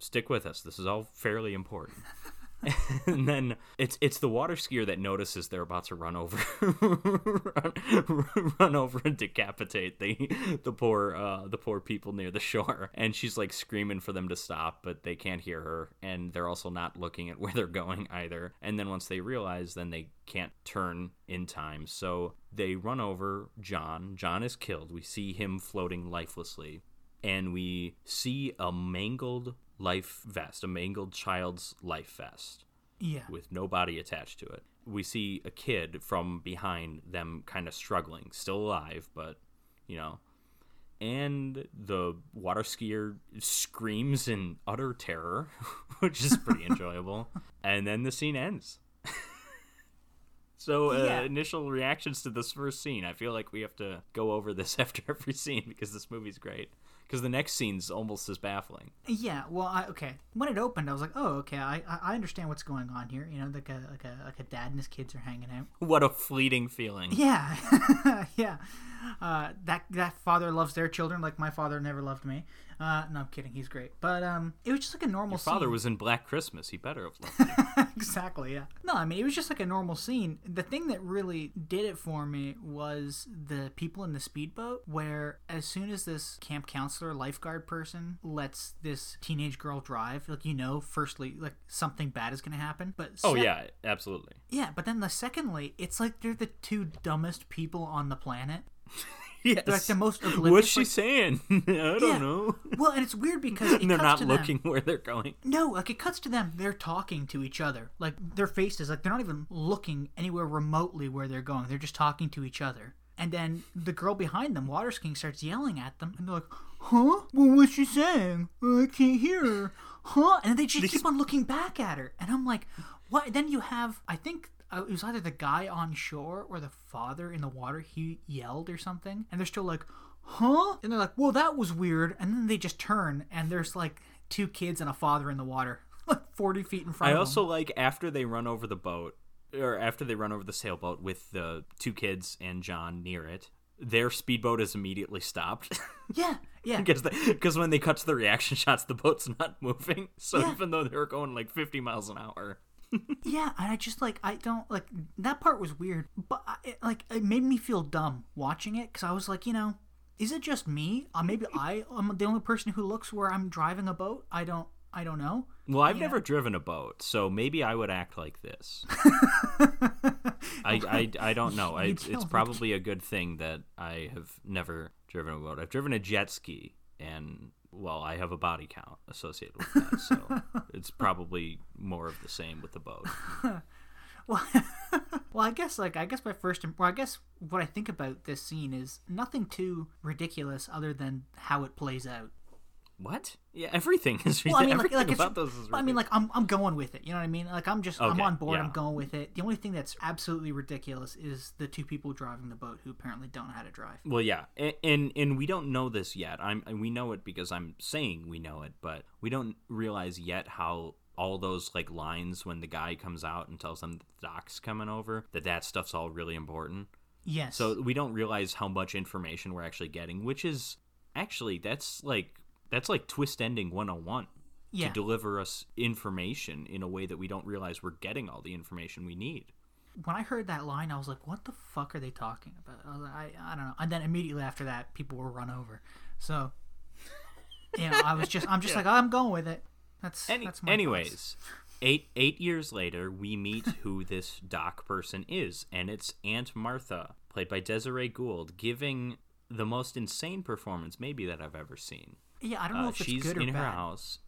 Stick with us. This is all fairly important. and then it's it's the water skier that notices they're about to run over, run, run over and decapitate the the poor uh, the poor people near the shore. And she's like screaming for them to stop, but they can't hear her, and they're also not looking at where they're going either. And then once they realize, then they can't turn in time, so they run over John. John is killed. We see him floating lifelessly and we see a mangled life vest, a mangled child's life vest yeah. with no body attached to it. We see a kid from behind them kind of struggling, still alive, but you know. And the water skier screams in utter terror, which is pretty enjoyable. And then the scene ends. So, uh, Yeah. initial reactions to this first scene. I feel like we have to go over this after every scene because this movie's great. Because the next scene's almost as baffling. Yeah, well, I, okay. When it opened, I was like, "Oh, okay. I, I I understand what's going on here. You know, like a like a like a dad and his kids are hanging out. What a fleeting feeling. Yeah, yeah. Uh, that that father loves their children like my father never loved me. Uh, no, I'm kidding. He's great, but um, it was just like a normal. Your father scene. was in Black Christmas. He better have loved exactly, yeah. No, I mean, it was just like a normal scene. The thing that really did it for me was the people in the speedboat, where as soon as this camp counselor, lifeguard person lets this teenage girl drive, like, you know, firstly, like, something bad is going to happen. But oh, yeah, absolutely. Yeah, but then the secondly, it's like they're the two dumbest people on the planet. Yes. They're like the most oblivious. What's she like- saying? I don't Yeah. know. Well, and it's weird because it they're cuts not to them- looking where they're going. No, like it cuts to them. They're talking to each other. Like their faces, like they're not even looking anywhere remotely where they're going. They're just talking to each other. And then the girl behind them, Water Skiing, starts yelling at them, and they're like, "Huh? Well, what's she saying? I can't hear her. Huh?" And they just keep on looking back at her, and I'm like, "What?" Then you have, I think. Uh, it was either the guy on shore or the father in the water. He yelled or something, and they're still like, "Huh?" And they're like, "Well, that was weird." And then they just turn, and there's like two kids and a father in the water, like 40 feet in front. I also like after they run over the boat, or after they run over the sailboat with the two kids and John near it, their speedboat is immediately stopped. Yeah, yeah. Because because when they cut to the reaction shots, the boat's not moving. So Yeah. even though they were going like 50 miles an hour, Yeah, and I just like I don't like that part was weird, but I, it, like it made me feel dumb watching it because I was like, you know, is it just me? Uh, maybe I am the only person who looks where I'm driving a boat. I don't, I don't know. well, I've never driven a boat, so maybe I would act like this. I, I, I don't know. I, You it's, don't- it's probably a good thing that I have never driven a boat. I've driven a jet ski, and well, I have a body count associated with that, so it's probably more of the same with the boat. Well, well, I guess like I guess my first, well, I guess what I think about this scene is nothing too ridiculous other than how it plays out. What? Yeah, everything is Well, I mean, like, like about this is I mean, like I'm, I'm going with it. You know what I mean? Like I'm just, I'm on board. yeah. I'm going with it. The only thing that's absolutely ridiculous is the two people driving the boat who apparently don't know how to drive. Well, yeah, and, and and we don't know this yet. I'm we know it because I'm saying we know it, but we don't realize yet how all those like lines when the guy comes out and tells them that the doc's coming over that that stuff's all really important. Yes. So we don't realize how much information we're actually getting, which is actually that's like that's like twist ending 101 yeah. to deliver us information in a way that we don't realize we're getting all the information we need. when I heard that line, I was like, "What the fuck are they talking about?" I, was like, I, I don't know. And then immediately after that, people were run over. So, you know, I was just, I'm just like, I'm going with it. That's Any, that's my anyways, thoughts. eight eight years later, we meet who this doc person is, and it's Aunt Martha, played by Desiree Gould, giving the most insane performance maybe that I've ever seen. Yeah, I don't know Uh, if it's she's good or in her bad. house,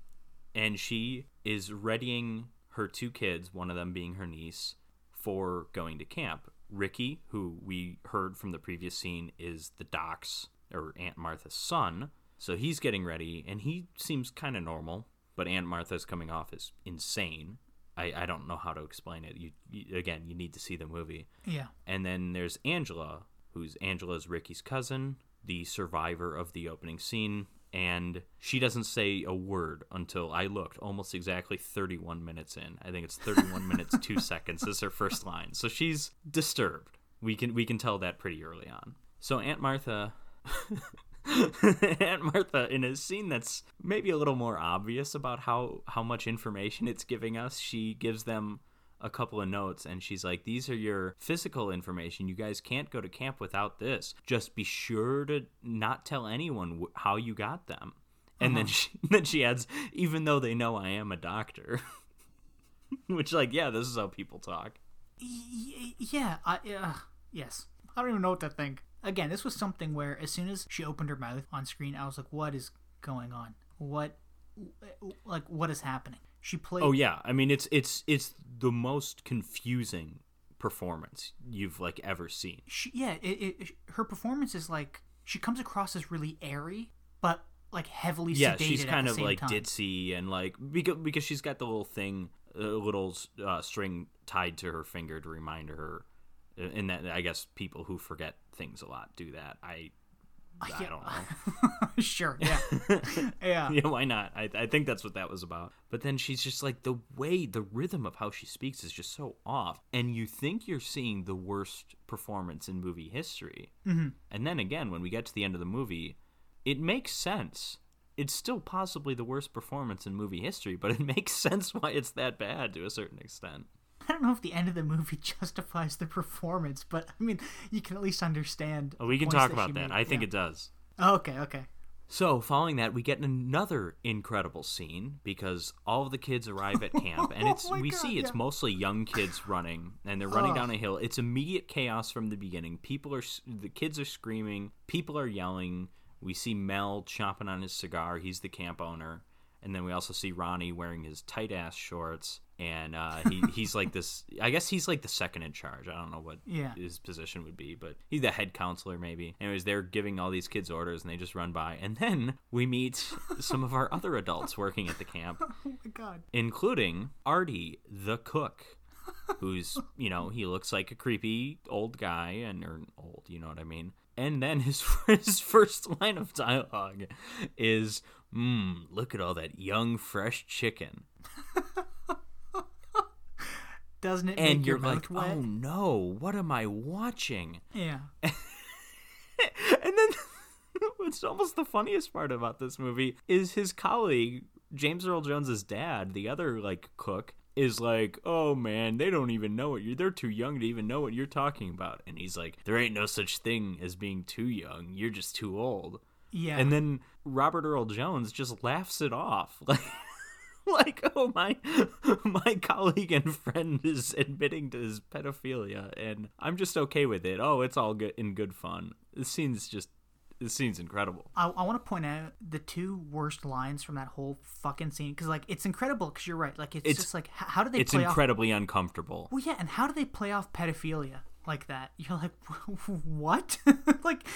and she is readying her two kids, one of them being her niece, for going to camp. Ricky, who we heard from the previous scene, is the doc's or Aunt Martha's son. So he's getting ready, and he seems kind of normal. But Aunt Martha's coming off as insane. I, I don't know how to explain it. You, you again, you need to see the movie. Yeah, And then there's Angela, who's Angela's Ricky's cousin, the survivor of the opening scene. And she doesn't say a word until I looked almost exactly 31 minutes in. I think it's 31 minutes 2 seconds is her first line. So she's disturbed. We can we can tell that pretty early on. So Aunt Martha Aunt Martha in a scene that's maybe a little more obvious about how how much information it's giving us, she gives them a couple of notes and she's like these are your physical information you guys can't go to camp without this just be sure to not tell anyone wh- how you got them and then she then she adds even though they know i am a doctor which like yeah this is how people talk Y- yeah. I uh, yes. I don't even know what to think. Again, this was something where as soon as she opened her mouth on screen, I was like, "What is going on? What, like, what is happening?" She played. oh yeah i mean it's it's it's the most confusing performance you've like ever seen she, yeah, it, it, her performance is like she comes across as really airy, but like heavily yeah sedated she's kind of like time. ditzy and like because because she's got the little thing a little uh, string tied to her finger to remind her and that i guess people who forget things a lot do that i i don't know. Sure, yeah, yeah. yeah why not? I, I think that's what that was about. But then she's just like the way the rhythm of how she speaks is just so off. And you think you're seeing the worst performance in movie history. Mm-hmm. and then again when we get to the end of the movie it makes sense. It's still possibly the worst performance in movie history but it makes sense why it's that bad to a certain extent I don't know if the end of the movie justifies the performance, but I mean, you can at least understand. Oh, we can talk that about that made. i think Yeah. it does Oh, okay, okay. So, following that, we get another incredible scene because all of the kids arrive at camp, and oh it's Oh we God, see it's yeah. mostly young kids running, and they're running Ugh. down a hill. It's immediate chaos from the beginning. People are the kids are screaming, people are yelling. We see Mel chomping on his cigar. He's the camp owner, and then we also see Ronnie wearing his tight ass shorts, and uh, he he's like this. I guess he's like the second in charge. I don't know what Yeah. his position would be, but he's the head counselor maybe. Anyways, they're giving all these kids orders, and they just run by, and then we meet some of our other adults working at the camp, Oh my god. including Artie, the cook. Who's you know he looks like a creepy old guy and or old you know what I mean and then his his first line of dialogue is mmm look at all that young fresh chicken Doesn't it and you're your like wet? oh no what am I watching Yeah. and then what's almost the funniest part about this movie is his colleague James Earl Jones's dad, the other like cook, is like, "Oh man, they don't even know what you're. They're too young to even know what you're talking about." And he's like, "There ain't no such thing as being too young. You're just too old." Yeah. And then Robert Earl Jones just laughs it off, like. Like oh my my colleague and friend is admitting to his pedophilia and I'm just okay with it. Oh, it's all good in good fun. This scene's just this scene's incredible. I, I want to point out the two worst lines from that whole fucking scene because like it's incredible because you're right like it's, It's- just like how do they It's play off incredibly uncomfortable. well yeah and how do they play off pedophilia like that you're like what like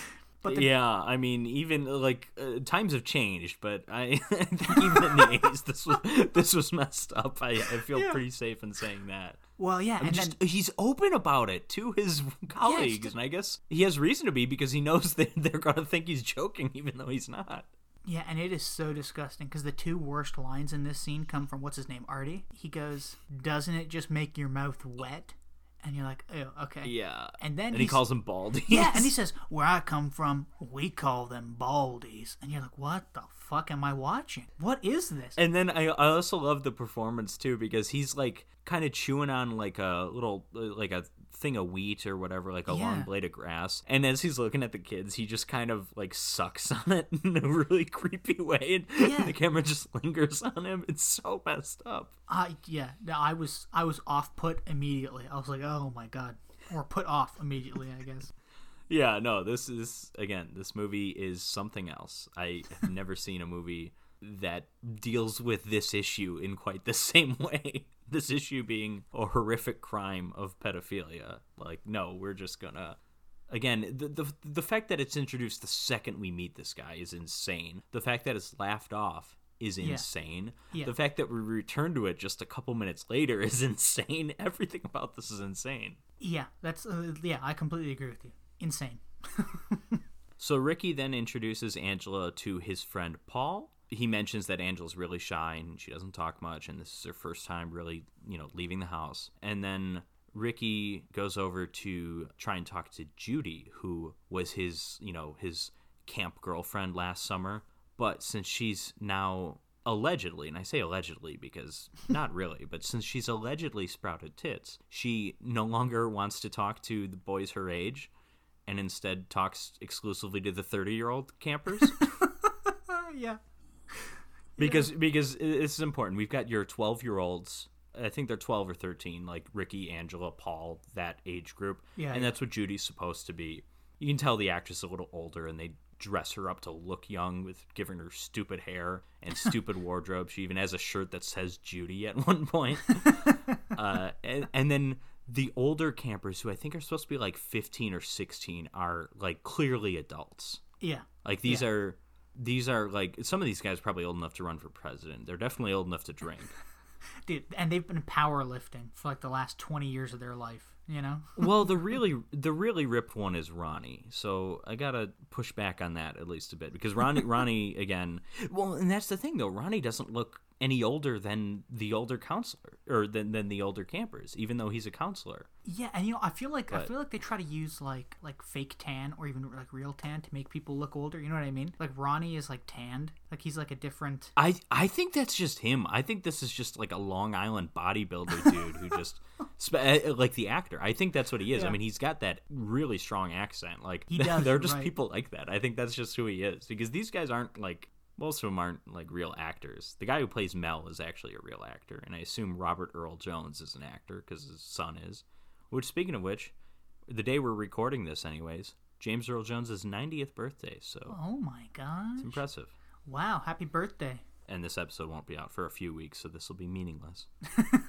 but the, Yeah, I mean, even like uh, times have changed, but I, I think even in the eighties, this was this was messed up. I, I feel Yeah. pretty safe in saying that. well yeah And and just then he's open about it to his colleagues, just- and I guess he has reason to be because he knows that they're gonna think he's joking, even though he's not. yeah and it is so disgusting because the two worst lines in this scene come from what's his name Artie he goes doesn't it just make your mouth wet and you're like oh okay Yeah, and then and he calls him baldy. Yeah, and he says, "Where I come from, we call them baldies." And you're like, "What the fuck am I watching? What is this?" And then I, I also love the performance too because he's like kind of chewing on like a little uh, like a thing of wheat or whatever, like a long blade of grass. And as he's looking at the kids, he just kind of like sucks on it in a really creepy way, and Yeah. the camera just lingers on him. It's so messed up. I yeah, no, I was I was off put immediately. I was like, "Oh my god," or put off immediately, I guess. Yeah, no, this is again, this movie is something else. I have never seen a movie that deals with this issue in quite the same way. This issue being a horrific crime of pedophilia. Like, no, we're just gonna again, the, the the fact that it's introduced the second we meet this guy is insane. The fact that it's laughed off is insane. Yeah. The fact that we return to it just a couple minutes later is insane. Everything about this is insane. Yeah, that's uh, yeah, I completely agree with you. Insane. So Ricky then introduces Angela to his friend Paul. He mentions that Angela's really shy and she doesn't talk much, and this is her first time really, you know, leaving the house. And then Ricky goes over to try and talk to Judy, who was his, you know, his camp girlfriend last summer. But since she's now allegedly, and I say allegedly because not really, but since she's allegedly sprouted tits, she no longer wants to talk to the boys her age and instead talks exclusively to the 30 year old campers yeah. because because this is important. We've got your 12 year olds i think they're 12 or 13 like ricky angela paul that age group. Yeah, and yeah. that's what judy's supposed to be. You can tell the actress is a little older and they dress her up to look young with giving her stupid hair and stupid wardrobe. She even has a shirt that says judy at one point. Uh, and, and then the older campers who i think are supposed to be like 15 or 16 are like clearly adults. Yeah. like these are these are like some of these guys are probably old enough to run for president. They're definitely old enough to drink. Dude, and they've been powerlifting for like the last 20 years of their life, you know? well, the really the really ripped one is Ronnie. So I gotta push back on that at least a bit because Ronnie Ronnie again. Well, and that's the thing though. Ronnie doesn't look any older than the older counselor or than than the older campers, even though he's a counselor. Yeah, and you know, I feel like I feel like they try to use like like fake tan or even like real tan to make people look older. You know what I mean? Like Ronnie is like tanned, like he's like a different. I I think that's just him. I think this is just like a Long Island bodybuilder dude who just uh, like the actor. I think that's what he is. I mean, he's got that really strong accent. Like He does, there are just right. people like that. I think that's just who he is because these guys aren't like most of them aren't like real actors. The guy who plays Mel is actually a real actor, and I assume Robert Earl Jones is an actor because his son is. Which, speaking of which, the day we're recording this, anyways, James Earl Jones' 90th birthday. So Oh my god! it's impressive. Wow, happy birthday! And this episode won't be out for a few weeks, so this will be meaningless.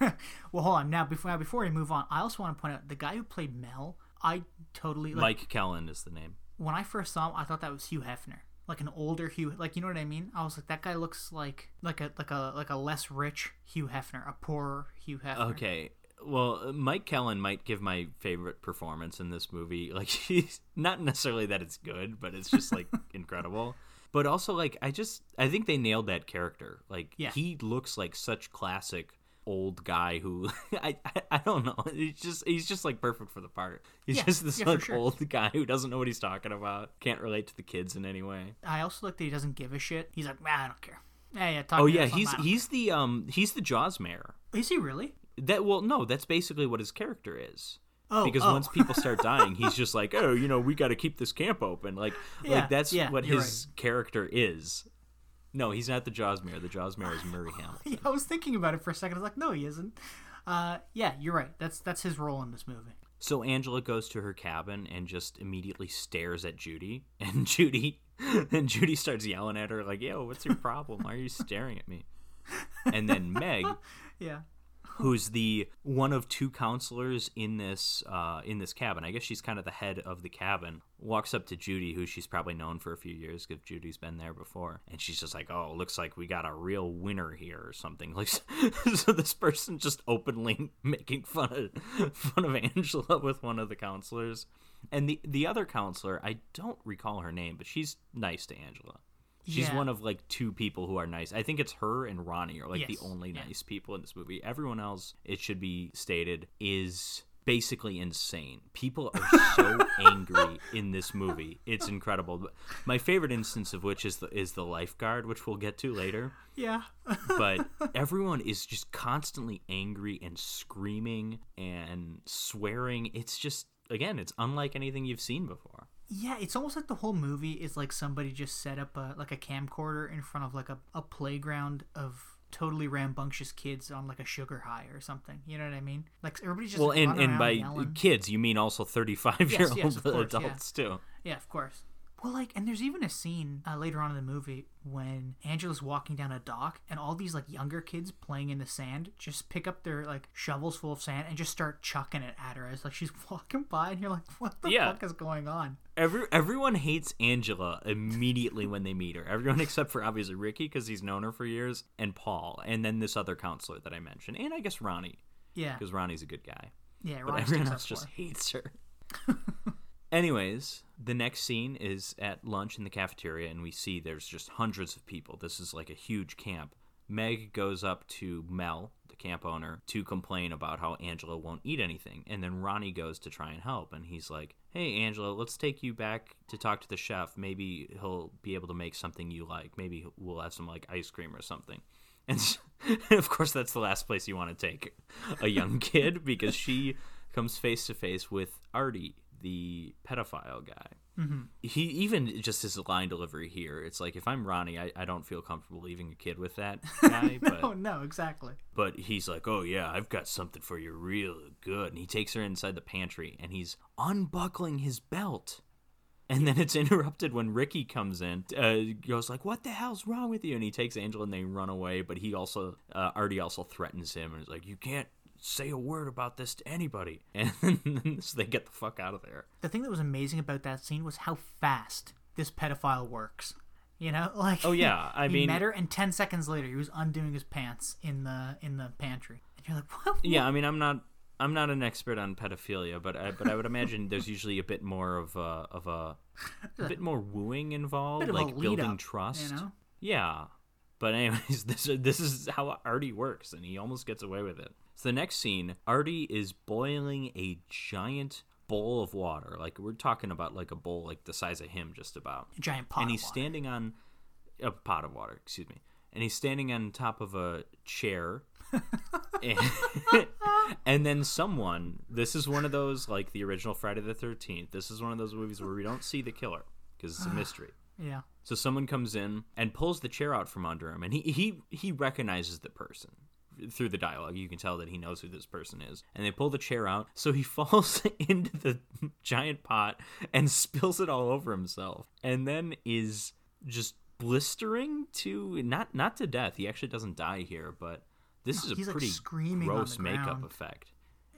well, hold on. Now, before now, before we move on, I also want to point out the guy who played Mel. I totally like Mike Kellin is the name. when I first saw him. I thought that was Hugh Hefner, like an older Hugh. Like you know what I mean? I was like, that guy looks like like a like a like a less rich Hugh Hefner, a poorer Hugh Hefner. Okay. Well, Mike Kellin might give my favorite performance in this movie. Like, he's not necessarily that it's good, but it's just like incredible. But also, like, I just I think they nailed that character. Like, Yeah. he looks like such classic old guy who I, I I don't know. He's just he's just like perfect for the part. He's Yeah, just this yeah, like sure. old guy who doesn't know what he's talking about. Can't relate to the kids in any way. I also like that he doesn't give a shit. He's like, "Ah, I don't care. Yeah, yeah. Oh yeah, he's he's the um he's the Jaws mayor. Is he really? That well, no, that's basically what his character is. Oh, because oh. once people start dying, he's just like, oh, you know, we got to keep this camp open. Like, Yeah, like that's yeah, what his character is. No, he's not the Jaws mayor. The Jaws mayor is Murray Hamilton. Yeah, I was thinking about it for a second. I was like, no, he isn't. Uh, yeah, you're right. That's that's his role in this movie. So Angela goes to her cabin and just immediately stares at Judy, and Judy, and Judy starts yelling at her like, "Yo, what's your problem? Why are you staring at me?" And then Meg, Yeah. Who's the one of two counselors in this uh, in this cabin. I guess she's kind of the head of the cabin. Walks up to Judy, who she's probably known for a few years because Judy's been there before, and she's just like, "Oh, looks like we got a real winner here or something." Like, so this person just openly making fun of fun of Angela with one of the counselors, and the the other counselor, I don't recall her name, but she's nice to Angela. She's Yeah. one of like two people who are nice. I think it's her and Ronnie are like the only yeah. nice people in this movie. Everyone else, it should be stated, is basically insane. People are so angry in this movie. It's incredible. But My favorite instance of which is the is the lifeguard, which we'll get to later. Yeah. But everyone is just constantly angry and screaming and swearing. It's just again, it's unlike anything you've seen before. Yeah, it's almost like the whole movie is like somebody just set up a like a camcorder in front of like a, a playground of totally rambunctious kids on like a sugar high or something. You know what I mean? Like everybody's just Well, and, and by yelling. kids, you mean also 35 year old of yeah. adults, too. Yeah, of course. Well, like, and there's even a scene uh, later on in the movie when Angela's walking down a dock, and all these like younger kids playing in the sand just pick up their like shovels full of sand and just start chucking it at her as like she's walking by, and you're like, what the Yeah. fuck is going on? Every everyone hates Angela immediately when they meet her. Everyone except for obviously Ricky because he's known her for years, and Paul, and then this other counselor that I mentioned, and I guess Ronnie Yeah, because Ronnie's a good guy. yeah. But everyone else just her. hates her. Anyways, the next scene is at lunch in the cafeteria, and we see there's just hundreds of people. This is like a huge camp. Meg goes up to Mel, the camp owner, to complain about how Angela won't eat anything. And then Ronnie goes to try and help. And he's like, Hey, Angela, let's take you back to talk to the chef. Maybe he'll be able to make something you like. Maybe we'll have some like ice cream or something. And s- of course, that's the last place you want to take a young kid because she comes face to face with Artie, the pedophile guy. Mm-hmm. He even just his line delivery here. It's like if I'm Ronnie, I, I don't feel comfortable leaving a kid with that guy. Oh but no, exactly. but he's like, oh yeah, I've got something for you, real good. And he takes her inside the pantry and he's unbuckling his belt. And then it's interrupted when Ricky comes in. Uh, goes like, "What the hell's wrong with you?" And he takes Angela and they run away. But he also, uh, Artie also threatens him and is like, "You can't say a word about this to anybody." And so they get the fuck out of there. The thing that was amazing about that scene was how fast this pedophile works. You know, like Oh, yeah, I he mean- met her, and ten seconds later, he was undoing his pants in the in the pantry, and you're like, what? Yeah, I mean, I'm not. I'm not an expert on pedophilia, but I, but I would imagine there's usually a bit more of a, of a, a bit more wooing involved, Bit of a like building up, trust. you know? Yeah, but anyways, this this is how Artie works, and he almost gets away with it. So the next scene, Artie is boiling a giant bowl of water. Like we're talking about, like a bowl like the size of him, just about. A giant pot. and he's standing on a pot of water. Excuse me. And he's standing on top of a chair and, and then someone, this is one of those, like the original Friday the 13th, this is one of those movies where we don't see the killer because it's a mystery. Yeah. So someone comes in and pulls the chair out from under him, and he he he recognizes the person through the dialogue. You can tell that he knows who this person is, and they pull the chair out. So he falls into the giant pot and spills it all over himself, and then is just blistering to not not to death. He actually doesn't die here, but this is a like, pretty screaming gross makeup effect.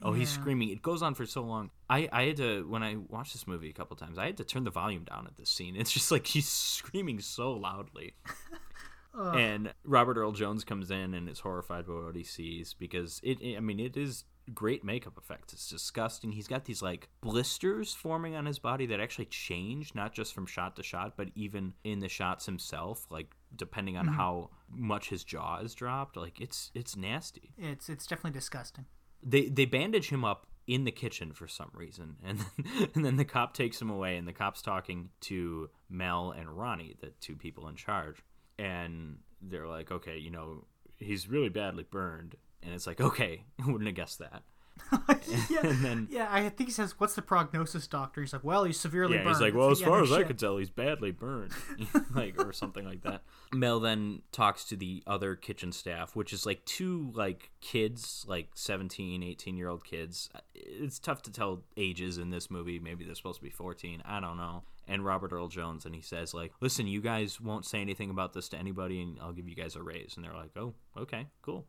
Oh, he's screaming. It goes on for so long. I, I had to when I watched this movie a couple times. I had to turn the volume down at this scene. It's just like he's screaming so loudly. and Robert Earl Jones comes in and is horrified by what he sees because it. I mean, it is great makeup effects. It's disgusting. He's got these like blisters forming on his body that actually change, not just from shot to shot, but even in the shots himself. Like depending on mm-hmm. how much his jaw is dropped. Like it's it's nasty It's it's definitely disgusting. they they bandage him up in the kitchen for some reason and then, and then the cop takes him away and the cop's talking to Mel and Ronnie the two people in charge and they're like okay you know he's really badly burned and it's like okay wouldn't have guessed that yeah. and then Yeah, I think he says, "What's the prognosis, doctor?" He's like, "Well, he's severely yeah burned." he's like It's well as yeah, far as I shit. could tell he's badly burned like or something like that Mel then talks to the other kitchen staff which is like two like kids like 17 18 year old kids it's tough to tell ages in this movie maybe they're supposed to be 14 I don't know and Robert Earl Jones and he says like listen you guys won't say anything about this to anybody and I'll give you guys a raise and they're like oh okay cool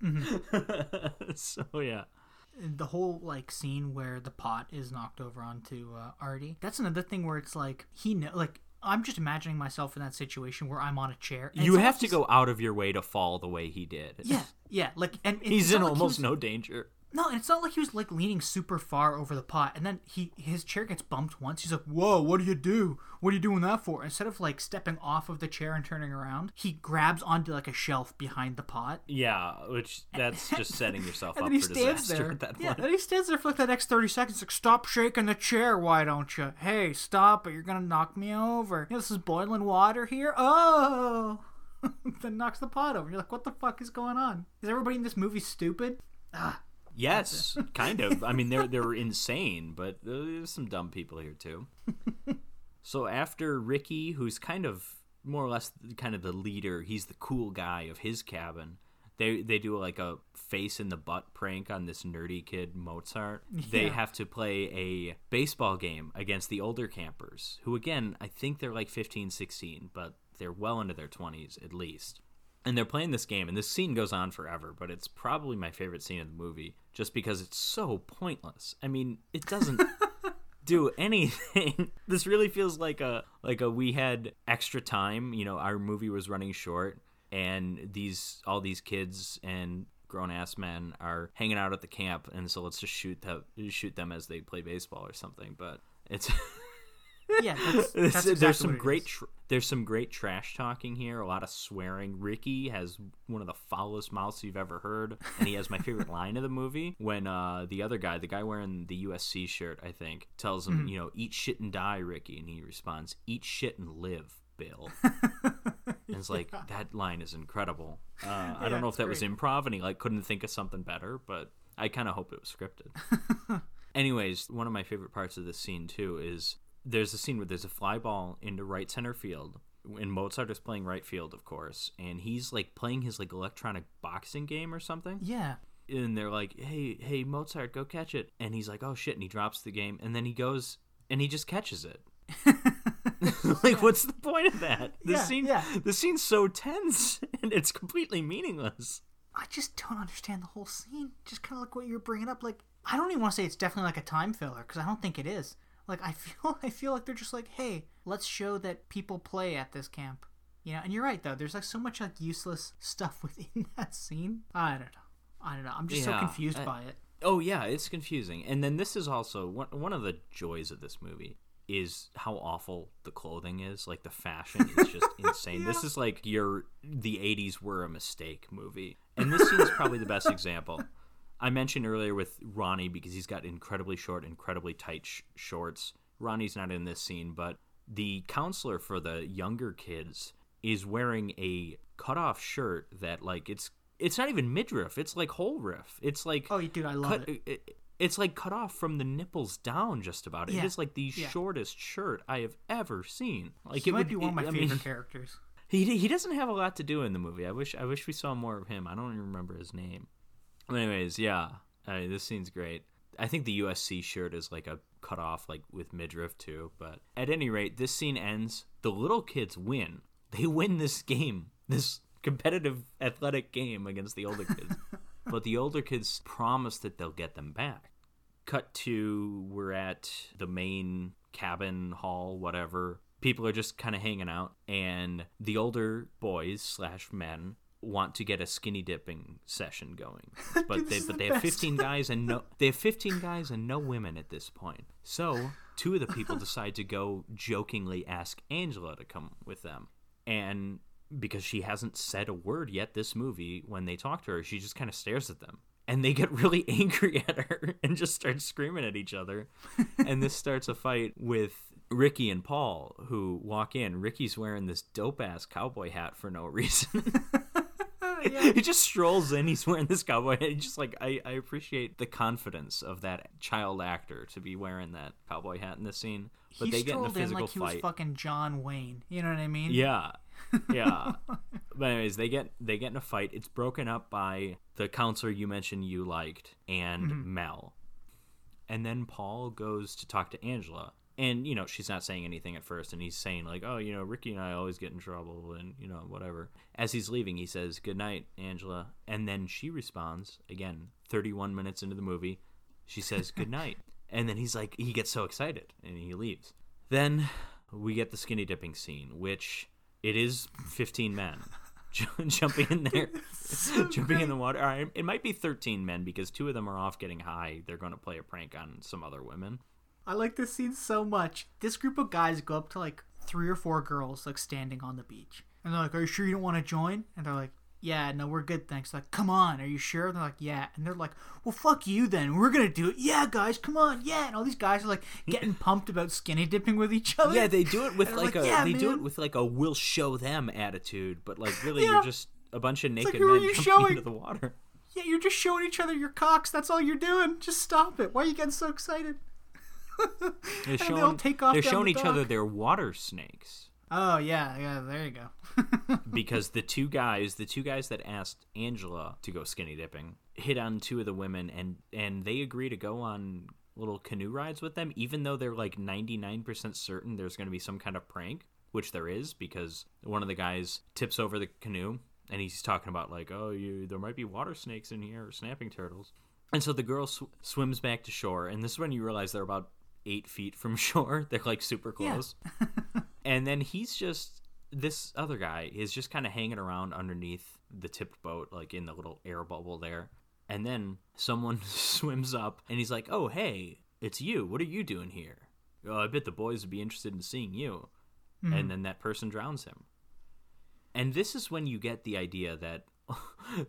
so yeah the whole like scene where the pot is knocked over onto uh, Artie. That's another thing where it's like he know like I'm just imagining myself in that situation where I'm on a chair. you have to go out of your way to fall the way he did Yeah, yeah, like and and he's in like he almost was- no danger No, and it's not like he was like leaning super far over the pot, and then he his chair gets bumped once. He's like, "Whoa, what do you do? What are you doing that for?" Instead of like stepping off of the chair and turning around, he grabs onto like a shelf behind the pot. Yeah, which that's just setting yourself And up then he for stands disaster there. at that yeah, point. then he stands there for like the next thirty seconds, like, "Stop shaking the chair, why don't you? Hey, stop it! You're gonna knock me over. You know, this is boiling water here. Oh." then knocks the pot over. You're like, what the fuck is going on? Is everybody in this movie stupid? Ah, Yes, kind of. I mean, they're they're insane, but uh, there's some dumb people here too. so after Ricky, who's kind of more or less kind of the leader, he's the cool guy of his cabin. They they do like a face in the butt prank on this nerdy kid Mozart. They Yeah. have to play a baseball game against the older campers, who again, I think they're like 15, 16, but they're well into their 20s at least. And they're playing this game, and this scene goes on forever, but it's probably my favorite scene of the movie just because it's so pointless. I mean, it doesn't do anything. this really feels like a like a we had extra time, you know, our movie was running short and these all these kids and grown ass men are hanging out at the camp and so let's just shoot them shoot them as they play baseball or something, but it's yeah, that's, There's- that's there's some great there's some great trash talking here a lot of swearing. Ricky has one of the foulest mouths you've ever heard and he has my favorite line of the movie when uh, the other guy the guy wearing the usc shirt i think tells him Mm-hmm. you know eat shit and die ricky and he responds eat shit and live bill. And it's like that line is incredible. Uh, i don't know if that was improv and he like couldn't think of something better but i kind of hope it was scripted. Anyways, one of my favorite parts of this scene too is there's a scene where there's a fly ball into right center field. And Mozart is playing right field, of course, and he's like playing his like electronic boxing game or something. Yeah, And they're like, "Hey, hey, Mozart, go catch it!" And he's like, "Oh shit!" And he drops the game, and then he goes and he just catches it. like, what's the point of that? The Yeah, scene, yeah. the scene's so tense, and it's completely meaningless. I just don't understand the whole scene. Just kind of like what you're bringing up. Like, I don't even want to say it's definitely like a time filler because I don't think it is. Like, I feel, I feel like they're just like, hey, let's show that people play at this camp. You know, and you're right though. There's like so much like useless stuff within that scene. I don't know. I don't know. I'm just so confused I- by it. Oh yeah, it's confusing. And then this is also one one of the joys of this movie is how awful the clothing is. Like the fashion is just insane. This is like your the 80s were a mistake movie. And this scene is probably the best example. I mentioned earlier with Ronnie because he's got incredibly short, incredibly tight sh- shorts. Ronnie's not in this scene, but the counselor for the younger kids is wearing a cutoff shirt that like it's it's not even midriff. It's like whole riff. It's like Oh, dude, I love cut, it. it- It's like cut off from the nipples down, just about. Yeah, It is like the yeah. shortest shirt I have ever seen. Like He it might would be one of my I favorite mean, characters. he he doesn't have a lot to do in the movie. I wish I wish we saw more of him. I don't even remember his name. Anyways, yeah, uh, this scene's great. I think the USC shirt is like a cut off like with midriff too. But at any rate, this scene ends. The little kids win. They win this game, this competitive athletic game against the older kids. but the older kids promise that they'll get them back. Cut to we're at the main cabin hall, whatever. People are just kind of hanging out, and the older boys slash men want to get a skinny dipping session going, but they but the they have best. 15 guys and no they have 15 guys and no women at this point. So two of the people decide to go jokingly ask Angela to come with them, and because she hasn't said a word yet this movie when they talk to her, she just kind of stares at them. And they get really angry at her and just start screaming at each other. and this starts a fight with Ricky and Paul, who walk in. Ricky's wearing this dope ass cowboy hat for no reason. he just strolls in. He's wearing this cowboy hat. He's just like I, I appreciate the confidence of that child actor to be wearing that cowboy hat in this scene. But he they get in a strolled in physical like he fight. was fucking John Wayne. You know what I mean? Yeah. Yeah. but anyways, they get they get in a fight. It's broken up by the counselor you mentioned you liked and mm-hmm. Mel. And then Paul goes to talk to Angela. And, you know, she's not saying anything at first. And he's saying, like, oh, you know, Ricky and I always get in trouble and, you know, whatever. As he's leaving, he says, good night, Angela. And then she responds, again, 31 minutes into the movie, she says, good night. and then he's like, he gets so excited and he leaves. Then we get the skinny dipping scene, which it is 15 men jumping in there, jumping in the water. Right, it might be 13 men because two of them are off getting high. They're going to play a prank on some other women. I like this scene so much. This group of guys go up to like three or four girls like standing on the beach. And they're like, Are you sure you don't want to join? And they're like, Yeah, no, we're good, thanks. Like, come on, are you sure? And they're like, Yeah. And they're like, Well, fuck you then. We're gonna do it. Yeah, guys, come on, yeah. And all these guys are like getting pumped about skinny dipping with each other. Yeah, they do it with And like, a "Yeah, they do it with like a "we'll show them" attitude, but like really Yeah. you're just a bunch of naked are men jumping showing? into the water. Yeah, you're just showing each other your cocks. That's all you're doing. Just stop it. Why are you getting so excited? They're showing, take off they're showing the each other their water snakes. Oh yeah, yeah. There you go. because the two guys, the two guys that asked Angela to go skinny dipping, hit on two of the women, and and they agree to go on little canoe rides with them, even though they're like ninety nine percent certain there's going to be some kind of prank, which there is, because one of the guys tips over the canoe and he's talking about like, oh, you there might be water snakes in here or snapping turtles, and so the girl sw- swims back to shore, and this is when you realize they're about eight feet from shore. They're like super Yeah. close. And then he's just this other guy is just kind of hanging around underneath the tipped boat like in the little air bubble there. And then someone swims up and he's like oh hey it's you. What are you doing here? Oh, i bet the boys would be interested in seeing you. Hmm. And then that person drowns him. And this is when you get the idea that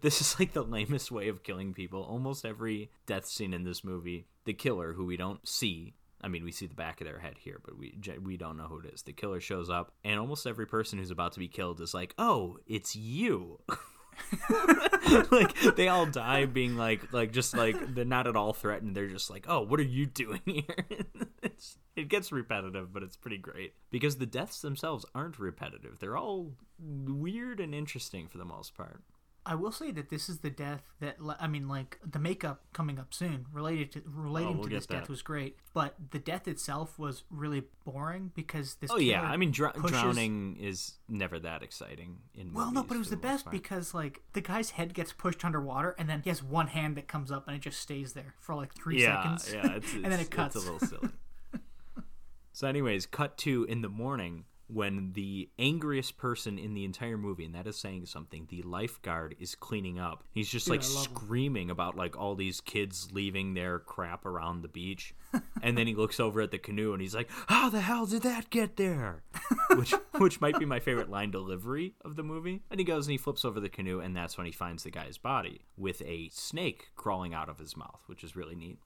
this is like the lamest way of killing people. Almost every death scene in this movie, the killer, who we don't see, I mean, we see the back of their head here, but we we don't know who it is. The killer shows up, and almost every person who's about to be killed is like, "Oh, it's you." like they all die being like like just like they're not at all threatened. They're just like oh what are you doing here? It gets repetitive but it's pretty great. Because the deaths themselves aren't repetitive. They're all weird and interesting for the most part I will say that this is the death that I mean, like the makeup coming up soon related to relating Oh, we'll to this death that. was great, but the death itself was really boring because this. oh yeah i mean dr- pushes- drowning is never that exciting in Well, no, but it was the best part. because like the guy's head gets pushed underwater, and then he has one hand that comes up, and it just stays there for like three yeah, seconds. Yeah, it's, and then it cuts. It's a little silly. so, anyways, cut to in the morning when the angriest person in the entire movie, and that is saying something, the lifeguard is cleaning up. He's just Dude, like love him. screaming about like all these kids leaving their crap around the beach. and then he looks over at the canoe and he's like, "How the hell did that get there?" which which might be my favorite line delivery of the movie. And he goes and he flips over the canoe and that's when he finds the guy's body with a snake crawling out of his mouth, which is really neat.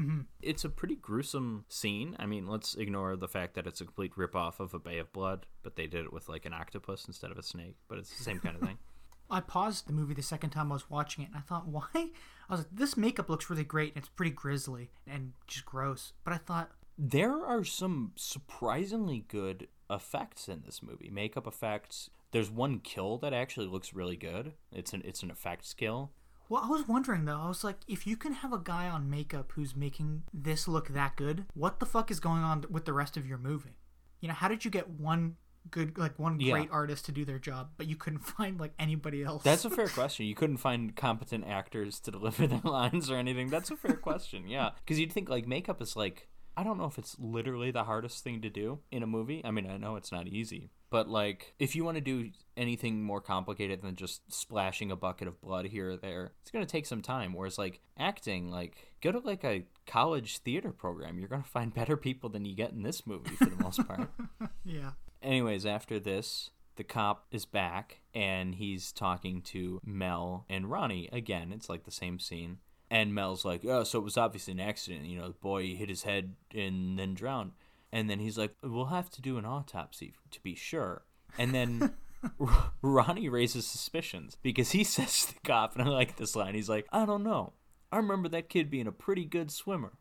Mm-hmm. It's a pretty gruesome scene. I mean, let's ignore the fact that it's a complete ripoff of A Bay of Blood, but they did it with like an octopus instead of a snake, but it's the same kind of thing. I paused the movie the second time I was watching it, and I thought, why? I was like, this makeup looks really great, and it's pretty grisly and just gross. But I thought, There are some surprisingly good effects in this movie. Makeup effects. There's one kill that actually looks really good. It's an it's an effects kill. Well, I was wondering though. I was like, if you can have a guy on makeup who's making this look that good, what the fuck is going on with the rest of your movie? You know, how did you get one good, like one Yeah. great artist to do their job, but you couldn't find like anybody else? That's a fair question. You couldn't find competent actors to deliver their lines or anything. That's a fair question. Yeah, because you'd think like makeup is like I don't know if it's literally the hardest thing to do in a movie. I mean, I know it's not easy, but like if you want to do anything more complicated than just splashing a bucket of blood here or there, it's gonna take some time. Whereas like acting, like go to like a college theater program. You're gonna find better people than you get in this movie for the most part. yeah. Anyways, after this, the cop is back and he's talking to Mel and Ronnie again. It's like the same scene. And Mel's like, oh, so it was obviously an accident. You know, the boy hit his head and then drowned. And then he's like, we'll have to do an autopsy to be sure. And then R- Ronnie raises suspicions because he says to the cop, and I like this line, he's like, I don't know. I remember that kid being a pretty good swimmer.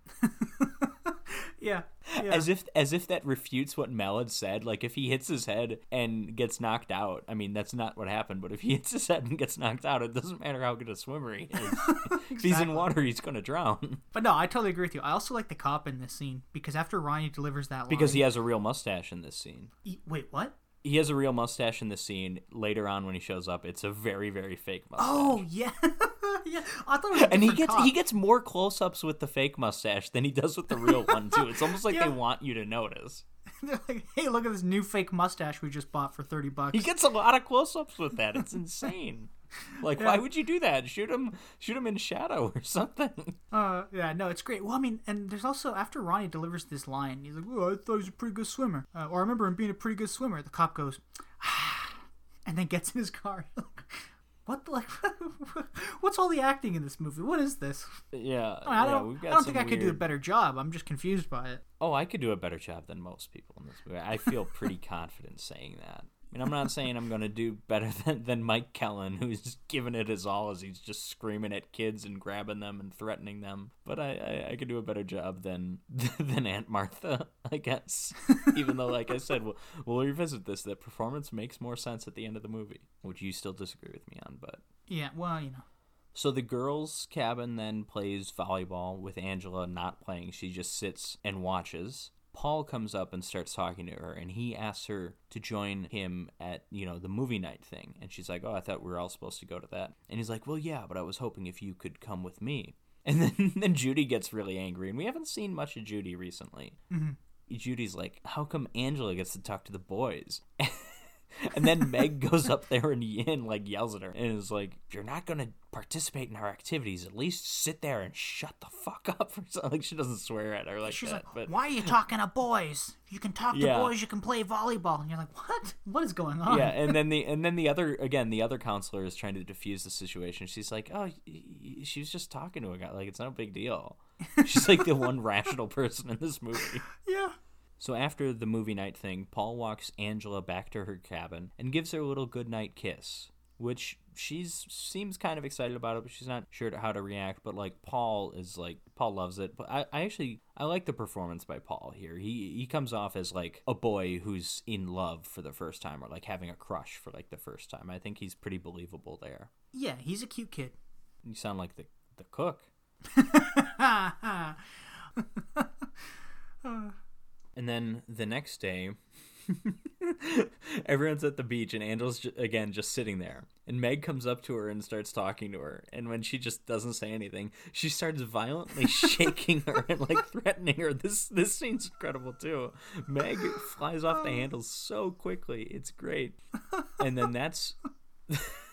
Yeah. Yeah. as if as if that refutes what Mel had said. Like if he hits his head and gets knocked out, I mean that's not what happened. But if he hits his head and gets knocked out, it doesn't matter how good a swimmer he is. If he's in water, he's gonna drown But no, I totally agree with you. I also like the cop in this scene because after Ronnie delivers that line, because he has a real mustache in this scene. wait, what? He has a real mustache in the scene. Later on, when he shows up, it's a very very fake mustache. Oh yeah, yeah. I thought it was a and he gets cop. he gets more close ups with the fake mustache than he does with the real one too. It's almost like Yeah. they want you to notice. They're like, hey, look at this new fake mustache we just bought for thirty bucks. He gets a lot of close ups with that. It's insane. Like, why would you do that? Shoot him, shoot him in shadow or something. Uh, yeah, no, it's great. Well, I mean, and there's also after Ronnie delivers this line, he's like, "Oh, I thought he was a pretty good swimmer," uh, or "I remember him being a pretty good swimmer." The cop goes, ah, and then gets in his car. what the, like? what's all the acting in this movie? What is this? Yeah, I yeah, don't, I don't think I could do a better job. I'm just confused by it. Oh, I could do a better job than most people in this movie. I feel pretty confident saying that. I mean, I'm not saying I'm going to do better than, than Mike Kellin, who's just giving it his all as he's just screaming at kids and grabbing them and threatening them. But I, I, I could do a better job than than Aunt Martha, I guess. Even though, like I said, we'll, we'll revisit this. That performance makes more sense at the end of the movie, which you still disagree with me on. But Yeah, well, you know. so the girls' cabin then plays volleyball with Angela not playing. She just sits and watches. Paul comes up and starts talking to her, and he asks her to join him at you know the movie night thing. And she's like, "Oh, I thought we were all supposed to go to that." And he's like, "Well, yeah, but I was hoping if you could come with me." And then then Judy gets really angry, and we haven't seen much of Judy recently. Mm-hmm. Judy's like, "How come Angela gets to talk to the boys?" and then Meg goes up there and, and like yells at her and is like, "If you're not gonna participate in our activities, at least sit there and shut the fuck up." Or something. Like she doesn't swear at her like She's that, like, but "Why are you talking to boys? You can talk to boys. You can play volleyball." And you're like, "What? What is going on?" yeah, and then the and then the other again the other counselor is trying to defuse the situation. She's like, "Oh, she was just talking to a guy. Like it's no big deal." She's like the one rational person in this movie. yeah. So after the movie night thing, Paul walks Angela back to her cabin and gives her a little goodnight kiss, which she's seems kind of excited about it, but she's not sure how to react. But like Paul is like Paul loves it. But I, I actually I like the performance by Paul here. He he comes off as like a boy who's in love for the first time or like having a crush for like the first time. I think he's pretty believable there. Yeah, he's a cute kid. You sound like the the cook. Uh. And then the next day, everyone's at the beach, and Angel's again just sitting there. And Meg comes up to her and starts talking to her. And when she just doesn't say anything, she starts violently shaking her and like threatening her. This this scene's incredible too. Meg flies off the handle so quickly. It's great. And then that's.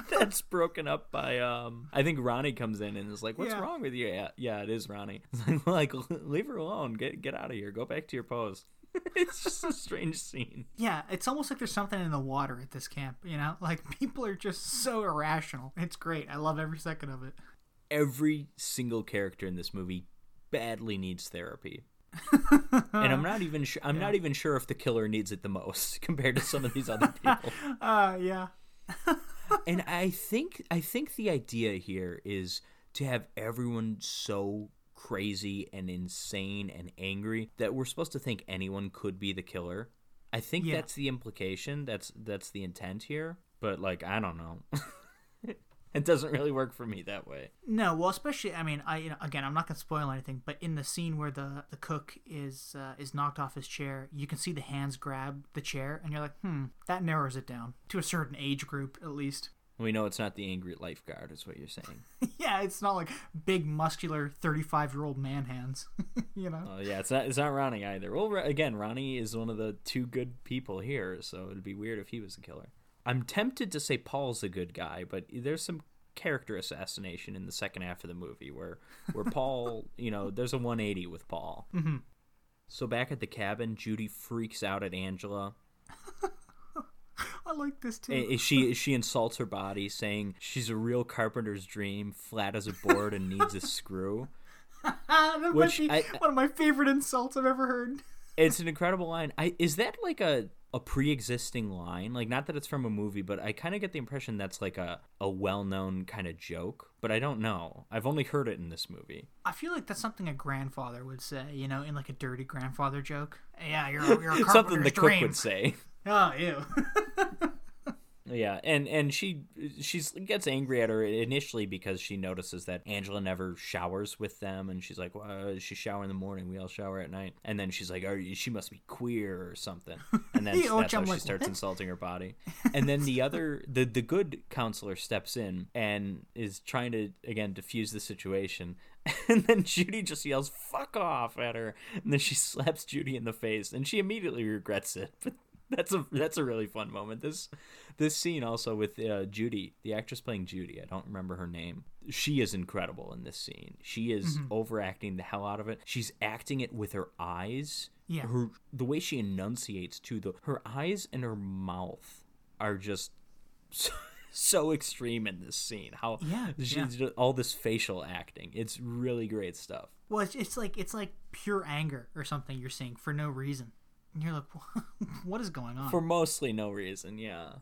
That's broken up by um. I think Ronnie comes in and is like, "What's Yeah. wrong with you?" Yeah, yeah, it is Ronnie. Like, like, leave her alone. Get get out of here. Go back to your post. it's just a strange scene. Yeah, it's almost like there's something in the water at this camp, you know? Like people are just so irrational. It's great. I love every second of it. Every single character in this movie badly needs therapy. and I'm not even sure. I'm not even sure if the killer needs it the most compared to some of these other people. Uh yeah. And I think I think the idea here is to have everyone so crazy and insane and angry that we're supposed to think anyone could be the killer. I think Yeah. that's the implication. That's that's the intent here. But like I don't know. it doesn't really work for me that way. No, well, especially I mean, I you know, again, I'm not gonna spoil anything, but in the scene where the the cook is uh, is knocked off his chair, you can see the hands grab the chair, and you're like, hmm, that narrows it down to a certain age group at least. We know it's not the angry lifeguard, is what you're saying. yeah, it's not like big muscular 35 year old man hands, you know. Oh yeah, it's not it's not Ronnie either. Well, again, Ronnie is one of the two good people here, so it'd be weird if he was the killer. I'm tempted to say Paul's a good guy, but there's some character assassination in the second half of the movie where where Paul, you know, there's a 180 with Paul. Mm-hmm. So back at the cabin, Judy freaks out at Angela. I like this too. She she insults her body, saying she's a real carpenter's dream, flat as a board and needs a screw. That which might be I- one of my favorite insults I've ever heard. It's an incredible line. I is that like a a pre-existing line? Like not that it's from a movie, but I kind of get the impression that's like a a well-known kind of joke, but I don't know. I've only heard it in this movie. I feel like that's something a grandfather would say, you know, in like a dirty grandfather joke. Yeah, you're, a- you're a Something the cook would say. Oh, ew. Yeah, and and she she's gets angry at her initially because she notices that Angela never showers with them, and she's like, "Well, uh, she shower in the morning. We all shower at night." And then she's like, "Are you, she must be queer or something?" And then which that's how she starts insulting her body. And then the other the the good counselor steps in and is trying to again diffuse the situation. And then Judy just yells "fuck off" at her, and then she slaps Judy in the face, and she immediately regrets it. But that's a that's a really fun moment. This this scene also with uh, Judy, the actress playing Judy. I don't remember her name. She is incredible in this scene. She is Mm-hmm. overacting the hell out of it. She's acting it with her eyes. Yeah. Her the way she enunciates too. The her eyes and her mouth are just so, so extreme in this scene. How Yeah, she's yeah. all this facial acting. It's really great stuff. Well, it's, it's like it's like pure anger or something you're seeing for no reason. And you're like, what is going on? For mostly no reason, yeah.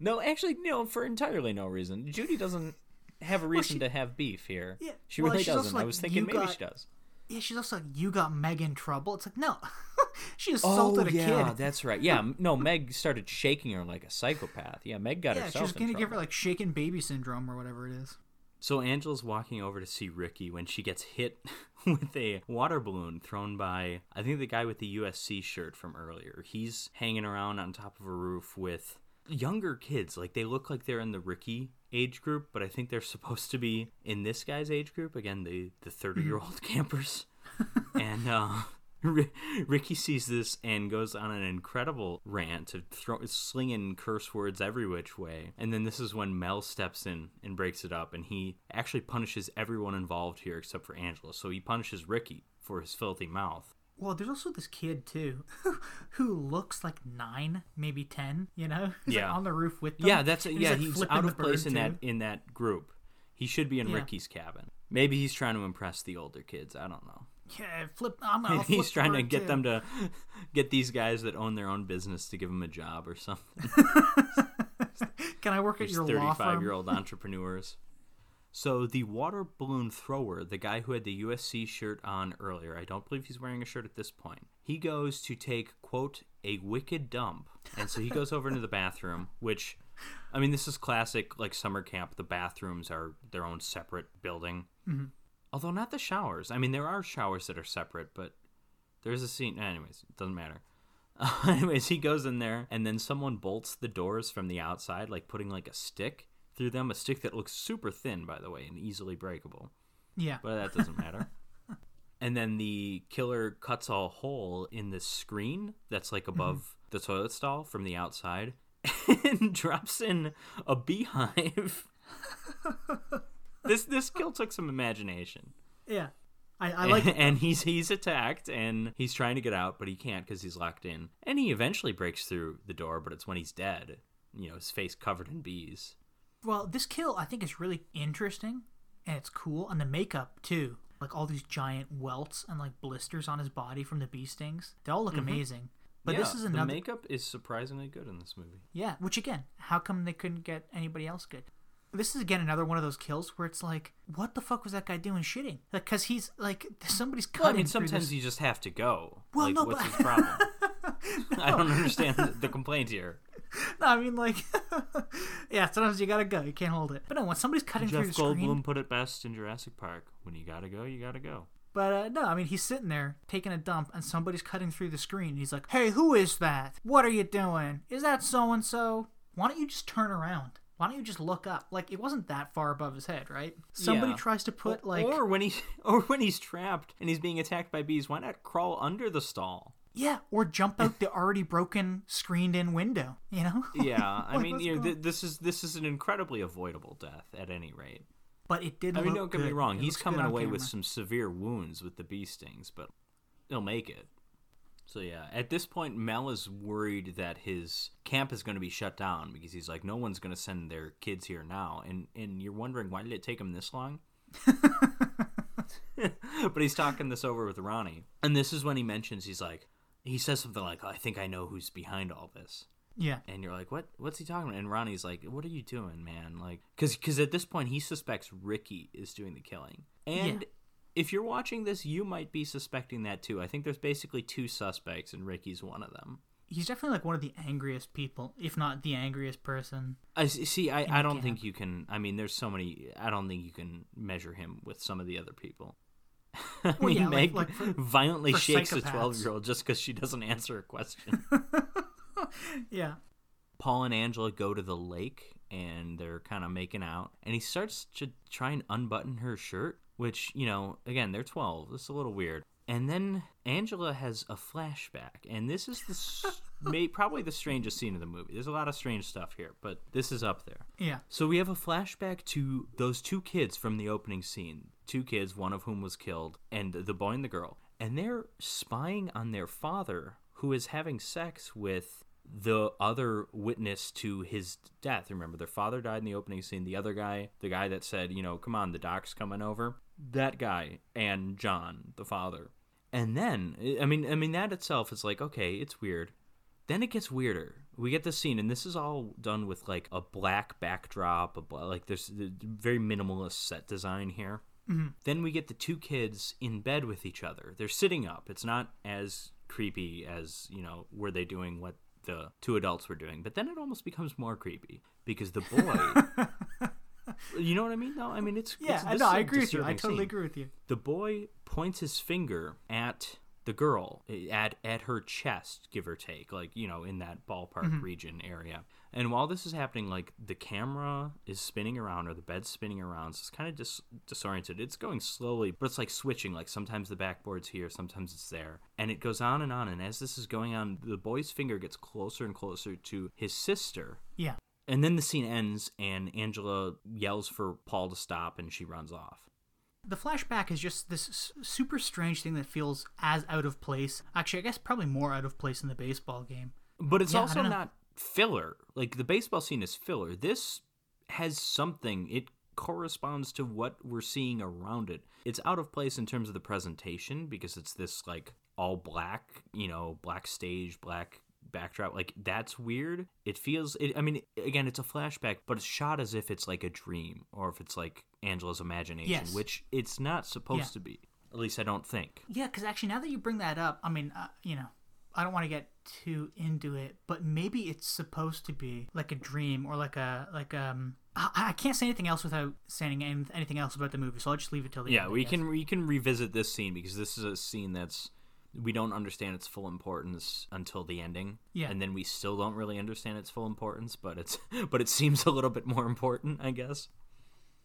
No, actually, no, for entirely no reason. Judy doesn't have a reason she- to have beef here. Yeah, she well, really she's doesn't. I was thinking maybe got- she does. yeah, she's also like, you got Meg in trouble. It's like, no, she Oh assaulted a yeah, kid. that's right. Yeah, no, Meg started shaking her like a psychopath. Yeah, Meg got Yeah, herself she's in gonna give her like shaken baby syndrome or whatever it is. So Angela's walking over to see Ricky when she gets hit with a water balloon thrown by I think the guy with the USC shirt from earlier. He's hanging around on top of a roof with younger kids. Like they look like they're in the Ricky age group, but I think they're supposed to be in this guy's age group. Again, the the 30-year-old campers. and uh Ricky sees this and goes on an incredible rant of throw, slinging curse words every which way. And then this is when Mel steps in and breaks it up, and he actually punishes everyone involved here except for Angela. So he punishes Ricky for his filthy mouth. Well, there's also this kid too, who looks like nine, maybe ten. You know, He's, like, Yeah. on the roof with them. Yeah, that's and yeah. like, He's out of place in that in that group. He should be in Yeah. Ricky's cabin. Maybe he's trying to impress the older kids. I don't know. Yeah, flip. I'm gonna. Maybe he's trying to get too. them to get these guys that own their own business to give him a job or something. Can I work at your law 35 firm? year old entrepreneurs. So the water balloon thrower, the guy who had the USC shirt on earlier, I don't believe he's wearing a shirt at this point. He goes to take quote a wicked dump, and so he goes over into the bathroom, which, I mean, this is classic like summer camp. The bathrooms are their own separate building, mm-hmm. Although not the showers. I mean, there are showers that are separate, but there's a scene. Anyways, it doesn't matter. anyways, he goes in there, and then someone bolts the doors from the outside, like putting like a stick through them, a stick that looks super thin, by the way, and easily breakable. Yeah. But that doesn't matter. and then the killer cuts a hole in the screen that's like mm-hmm. above the toilet stall from the outside, and drops in a beehive. This this kill took some imagination. Yeah. I, I like. and he's he's attacked and he's trying to get out, but he can't because he's locked in. And he eventually breaks through the door, but it's when he's dead. You know, his face covered in bees. Well, this kill I think is really interesting, and it's cool, and the makeup too. Like all these giant welts and like blisters on his body from the bee stings. They all look Mm-hmm. amazing. But yeah, this is the another makeup is surprisingly good in this movie. Yeah, which again, how come they couldn't get anybody else good? This is again another one of those kills where it's like, what the fuck was that guy doing shitting? Like, cause he's like, somebody's cutting. Well, I mean, sometimes you just have to go. Well, like, no, what's but- his problem? I don't understand the, complaint here. No, I mean, like, yeah, sometimes you gotta go. You can't hold it. But no, when somebody's cutting through Jeff the screen, Goldblum put it best in Jurassic Park. When you gotta go, you gotta go. But uh, no, I mean he's sitting there taking a dump, and somebody's cutting through the screen. He's like, "Hey, who is that? What are you doing? Is that so and so? Why don't you just turn around? Why don't you just look up? Like it wasn't that far above his head, right? Somebody Yeah. tries to put like, or when he's or when he's trapped and he's being attacked by bees, why not crawl under the stall? yeah, or jump out the already broken screened-in window. You know? Yeah, I mean, you know, th- this is this is an incredibly avoidable death at any rate. But it did. I mean, don't get me wrong, It he's coming away with some severe wounds with the bee stings, but he'll make it. So yeah, at this point, Mel is worried that his camp is going to be shut down because he's like, no one's going to send their kids here now, and and you're wondering why did it take him this long? but he's talking this over with Ronnie, and this is when he mentions he's like, he says something like, "I think I know who's behind all this." Yeah. and you're like, "What? What's he talking about?" And Ronnie's like, "What are you doing, man?" Like, because because at this point he suspects Ricky is doing the killing, and. If you're watching this, you might be suspecting that too. I think there's basically two suspects, and Ricky's one of them. He's definitely like one of the angriest people, if not the angriest person. I see. I, I don't camp. think you can. I mean, there's so many. I don't think you can measure him with some of the other people. I Well, mean, yeah, Meg like for- violently for shakes a 12 year old just because she doesn't answer a question. Yeah. Paul and Angela go to the lake and they're kind of making out. And he starts to try and unbutton her shirt, which, you know, again, they're 12. This is a little weird. And then Angela has a flashback. And this is the s- may, probably the strangest scene of the movie. There's a lot of strange stuff here, but this is up there. Yeah. So we have a flashback to those two kids from the opening scene. Two kids, one of whom was killed, and the boy and the girl. And they're spying on their father, who is having sex with the other witness to his death. Remember, their father died in the opening scene. The other guy, the guy that said, you know, come on, the doc's coming over, that guy, and John, the father. And then, I mean, I mean that itself is like, okay, it's weird. Then it gets weirder. We get this scene, and this is all done with like a black backdrop, a bla- like there's the very minimalist set design here. Mm-hmm. Then we get the two kids in bed with each other. They're sitting up. It's not as creepy as you know were they doing what the two adults were doing, but then it almost becomes more creepy because the boy. you know what I mean? No, I mean it's Yeah, it's, is I agree with you. I totally scene agree with you. the boy points his finger at the girl eh, at at her chest give or take like you know in that ballpark mm-hmm. region area. And while this is happening like the camera is spinning around or the bed's spinning around so it's kind of dis- disoriented. It's going slowly but it's like switching. Like sometimes the backboard's here sometimes it's there. And it goes on and on. And as this is going on the boy's finger gets closer and closer to his sister. Yeah. and then the scene ends and angela yells for paul to stop and she runs off The flashback is just this super strange thing that feels as out of place. Actually, I guess probably more out of place in the baseball game. But it's Yeah, also not filler. Like the baseball scene is filler. This has something. It corresponds to what we're seeing around it. It's out of place in terms of the presentation because it's this like all black, you know, black stage, black backdrop. Like that's weird. It feels it I mean again it's a flashback, but it's shot as if it's like a dream or if it's like Angela's imagination, Yes. which it's not supposed Yeah. to be. At least I don't think. Yeah, because actually, now that you bring that up, I mean, uh, you know, I don't want to get too into it, but maybe it's supposed to be like a dream or like a like um. I, I can't say anything else without saying anything else about the movie, so I'll just leave it till the yeah end. I we can we can revisit this scene because this is a scene that's we don't understand its full importance until the ending Yeah. and then we still don't really understand its full importance but it's but it seems a little bit more important i guess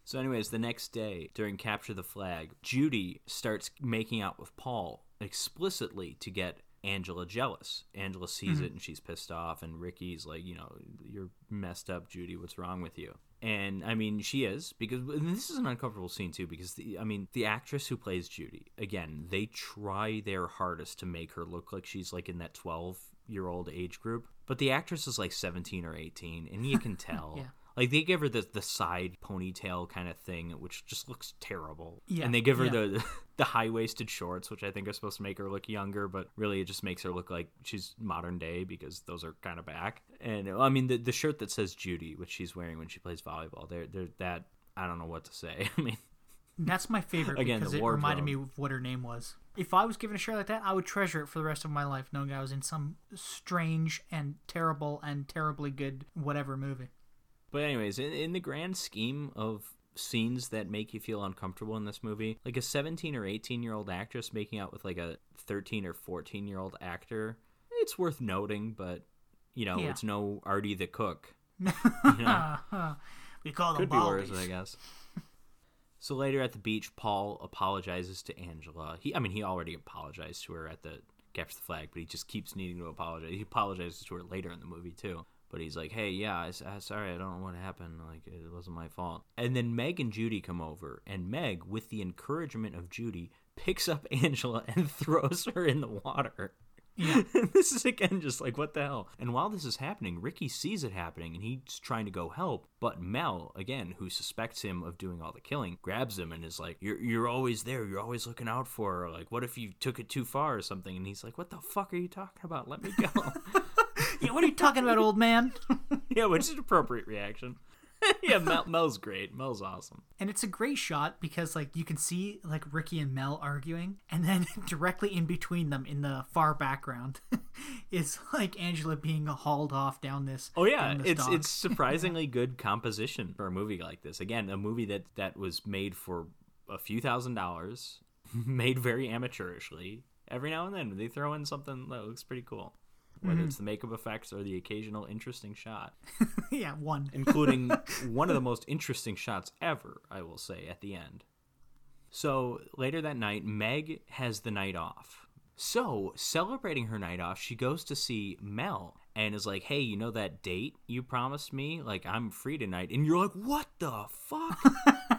so anyways the next day during capture the flag judy starts making out with paul explicitly to get Angela jealous. Angela sees mm-hmm. it and she's pissed off, and Ricky's like, you know, you're messed up, Judy. What's wrong with you? And I mean, she is because and this is an uncomfortable scene too. Because the, I mean, the actress who plays Judy, again, they try their hardest to make her look like she's like in that twelve year old age group, but the actress is like seventeen or eighteen, and you can tell. Yeah. Like they give her the the side ponytail kind of thing, which just looks terrible. Yeah, and they give her yeah. the the high waisted shorts, which I think are supposed to make her look younger, but really it just makes her look like she's modern day because those are kind of back. And I mean the the shirt that says Judy, which she's wearing when she plays volleyball, they're they're that I don't know what to say. I mean. That's my favorite Again, because it reminded me of what her name was. If I was given a shirt like that, I would treasure it for the rest of my life, knowing I was in some strange and terrible and terribly good whatever movie. But anyways, in, in the grand scheme of scenes that make you feel uncomfortable in this movie, like a 17 or 18 year old actress making out with like a 13 or 14 year old actor, it's worth noting, but you know, Yeah. it's no Artie the cook. we call them Could be worse. I guess. So later at the beach, Paul apologizes to Angela. He, I mean, he already apologized to her at the capture the flag, but he just keeps needing to apologize. He apologizes to her later in the movie too. But he's like, "Hey, yeah, I, I, sorry, I don't know what happened. Like, it wasn't my fault." And then Meg and Judy come over, and Meg, with the encouragement of Judy, picks up Angela and throws her in the water. Yeah. this is again just like what the hell. And while this is happening, Ricky sees it happening and he's trying to go help. But Mel, again, who suspects him of doing all the killing, grabs him and is like, "You're you're always there. You're always looking out for her. Like, what if you took it too far or something?" And he's like, "What the fuck are you talking about? Let me go." Yeah, what are you talking about, old man? yeah, which is an appropriate reaction. yeah, Mel, Mel's great. Mel's awesome. And it's a great shot because like you can see like Ricky and Mel arguing, and then directly in between them in the far background is like Angela being hauled off down this. Oh yeah, this it's dock. it's surprisingly good composition for a movie like this. Again, a movie that that was made for a few thousand dollars, made very amateurishly. Every now and then they throw in something that looks pretty cool, whether Mm-hmm. it's the makeup effects or the occasional interesting shot, yeah one. including one of the most interesting shots ever. I will say at the end. So later that night, Meg has the night off. So, celebrating her night off, she goes to see Mel and is like, Hey, you know that date you promised me? Like, I'm free tonight. And you're like, What the fuck?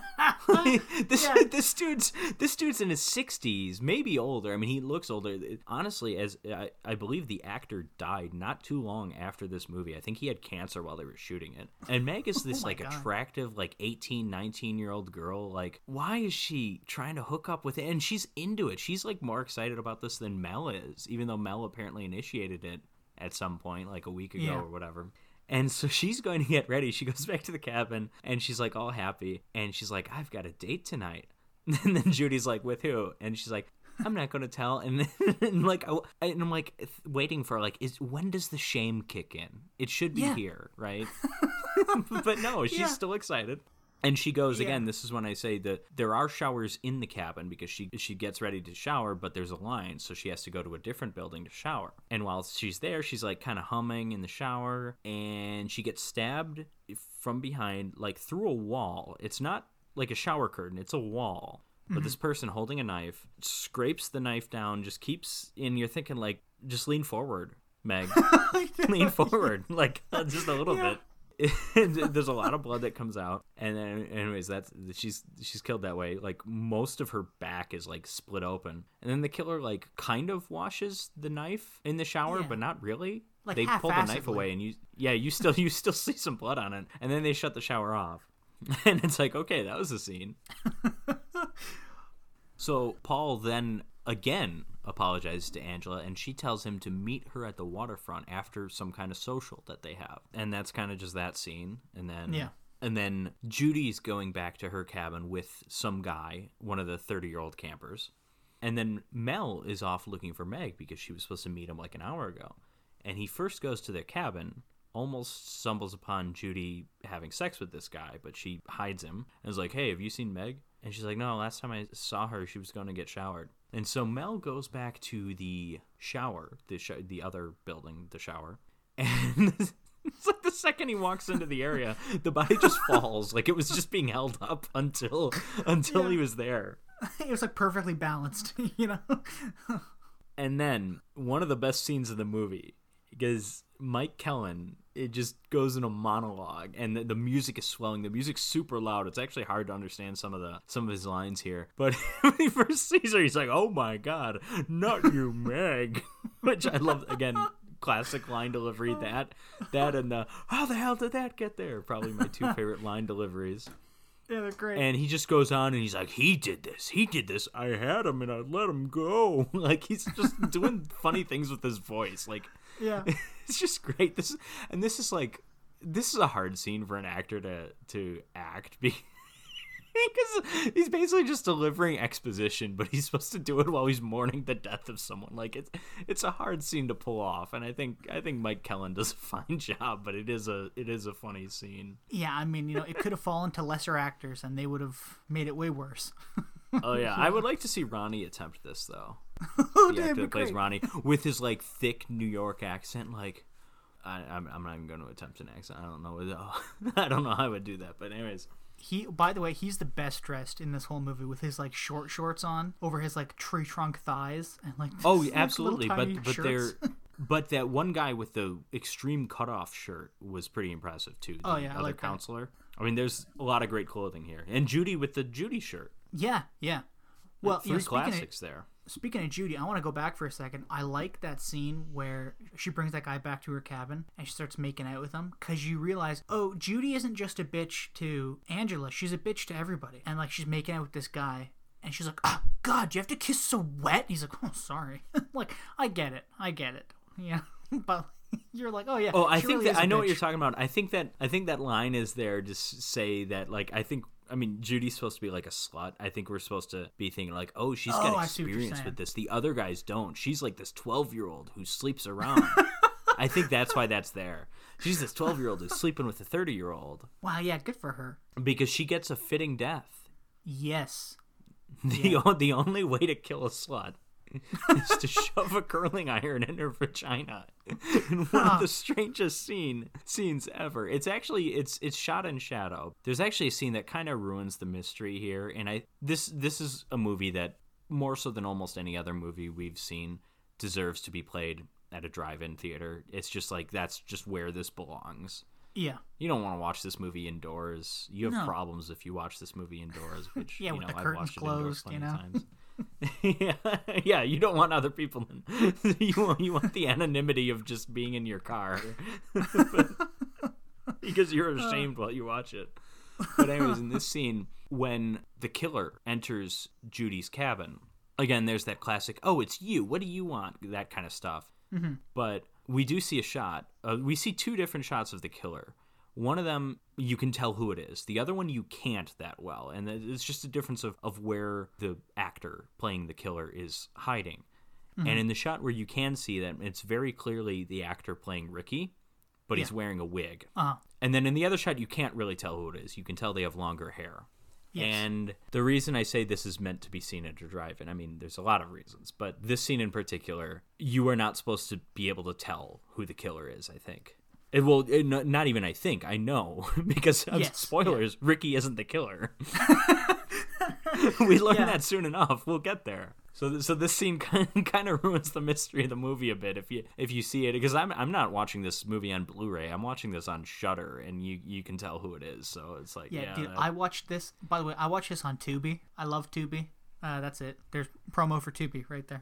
this this dude's this dude's in his 60s, maybe older. I mean, he looks older. Honestly, as I, I believe the actor died not too long after this movie. I think he had cancer while they were shooting it. And Meg is oh this my like God. attractive like 18, 19 year old girl. Like, why is she trying to hook up with it? And she's into it. She's like more excited about this than Mel is, even though Mel apparently initiated it at some point, like a week ago Yeah. or whatever. And so she's going to get ready. She goes back to the cabin and she's like all happy. And she's like, I've got a date tonight. And then Judy's like, with who? And she's like, I'm not going to tell. And then and like, I, and I'm like waiting for like, is when does the shame kick in? It should be Yeah. here, right? but no, she's Yeah. still excited. And she goes Yeah. again. This is when I say that there are showers in the cabin because she she gets ready to shower, but there's a line, so she has to go to a different building to shower. And while she's there, she's like kind of humming in the shower, and she gets stabbed from behind, like through a wall. It's not like a shower curtain; it's a wall. But mm-hmm. this person holding a knife scrapes the knife down, just keeps, and you're thinking like, just lean forward, Meg, lean forward, like just a little bit. there's a lot of blood that comes out and then anyways that's she's she's killed that way. Like most of her back is like split open and then the killer like kind of washes the knife in the shower Yeah. but not really. Like they pull the knife away and you yeah you still you still see some blood on it and then they shut the shower off and it's like okay that was a scene. So Paul then again apologizes to Angela and she tells him to meet her at the waterfront after some kind of social that they have. And that's kind of just that scene. And then Yeah. and then Judy's going back to her cabin with some guy, one of the 30-year-old campers. And then Mel is off looking for Meg because she was supposed to meet him like an hour ago. And he first goes to their cabin, almost stumbles upon Judy having sex with this guy, but she hides him and is like, Hey, have you seen Meg? And she's like, No, last time I saw her, she was going to get showered. And so Mel goes back to the shower, the, sh- the other building, the shower. And it's like the second he walks into the area, the body just falls. Like it was just being held up until until he was there. it was like perfectly balanced, you know. And then one of the best scenes of the movie because Mike Kellin it just goes in a monologue and the, the music is swelling. The music's super loud. It's actually hard to understand some of the some of his lines here. But when he first sees her, he's like, "Oh my god, not you, Meg," which I love. Again, classic line delivery. That, that, and the how the hell did that get there? Probably my two favorite line deliveries. Yeah, they're great. And he just goes on and he's like, he did this, he did this. I had him and I let him go. like he's just doing funny things with his voice. Like yeah. it's just great. This and this is like this is a hard scene for an actor to to act because he's basically just delivering exposition, but he's supposed to do it while he's mourning the death of someone. Like it's it's a hard scene to pull off, and I think I think Mike Kellin does a fine job, but it is a it is a funny scene. Yeah, I mean, you know, it could have fallen to lesser actors, and they would have made it way worse. Oh yeah, I would like to see Ronnie attempt this though. oh, The actor that plays great. Ronnie with his like thick New York accent, like. I, I'm, I'm not even going to attempt an accent. I don't know. I don't know how I would do that. But anyways, He, by the way, he's the best dressed in this whole movie with his like short shorts on over his like tree trunk thighs and like. Oh, like, absolutely. tiny But but shirts. they're but that one guy with the extreme cutoff shirt was pretty impressive too. The Oh, yeah, I other like that. counselor. I mean, there's a lot of great clothing here, and Judy with the Judy shirt. yeah, yeah. Well, Three you know, speaking of, classics there. Speaking of Judy, I want to go back for a second. I like that scene where she brings that guy back to her cabin and she starts making out with him because you realize, oh, Judy isn't just a bitch to Angela; she's a bitch to everybody. And like she's making out with this guy, and she's like, "Oh God, you have to kiss so wet?" He's like, "Oh, sorry." like I get it, I get it. Yeah, but you're like, "Oh yeah." Oh, I think really that I know what you're talking about. I think that I think that line is there to say that like I think I mean Judy's supposed to be like a slut. I think we're supposed to be thinking like, oh, she's Oh, got I see what you're experience with this. The other guys don't. She's like this 12 year old who sleeps around. I think that's why that's there. She's this 12 year old who's sleeping with a 30 year old Wow, yeah, good for her. because she gets a fitting death. Yes. The o- the only way to kill a slut is to shove a curling iron in her vagina. in one of the strangest scene scenes ever. It's actually it's it's shot in shadow. There's actually a scene that kind of ruins the mystery here, and I this this is a movie that more so than almost any other movie we've seen deserves to be played at a drive-in theater. It's just like that's just where this belongs. Yeah. You don't want to watch this movie indoors. You have No. problems if you watch this movie indoors, which Yeah, you know the I've curtains watched it indoors closed, you plenty of know? times. Yeah, yeah, you don't want other people. you want you want the anonymity of just being in your car because you're ashamed while you watch it. But anyways, in this scene, when the killer enters Judy's cabin, again, there's that classic, "Oh, it's you. What do you want?" That kind of stuff. But we do see a shot. Uh, we see two different shots of the killer. One of them you can tell who it is. The other one you can't that well, and it's just a difference of, of where the actor playing the killer is hiding. And in the shot where you can see that, it's very clearly the actor playing Ricky, but he's wearing a wig. Uh-huh. And then in the other shot, you can't really tell who it is. You can tell they have longer hair. Yes. And the reason I say this is meant to be seen at a drive-in, I mean, there's a lot of reasons, but this scene in particular, you are not supposed to be able to tell who the killer is. I think. It will it, no- not even. I think I know because Yes, spoilers. Ricky isn't the killer. we learn Yeah. that soon enough. We'll get there. So, th- so this scene kind of ruins the mystery of the movie a bit if you if you see it because I'm I'm not watching this movie on Blu-ray. I'm watching this on Shudder, and you you can tell who it is. So it's like Yeah, yeah, dude, that- I watched this. By the way, I watched this on Tubi. I love Tubi. Uh, that's it. There's promo for Tubi right there.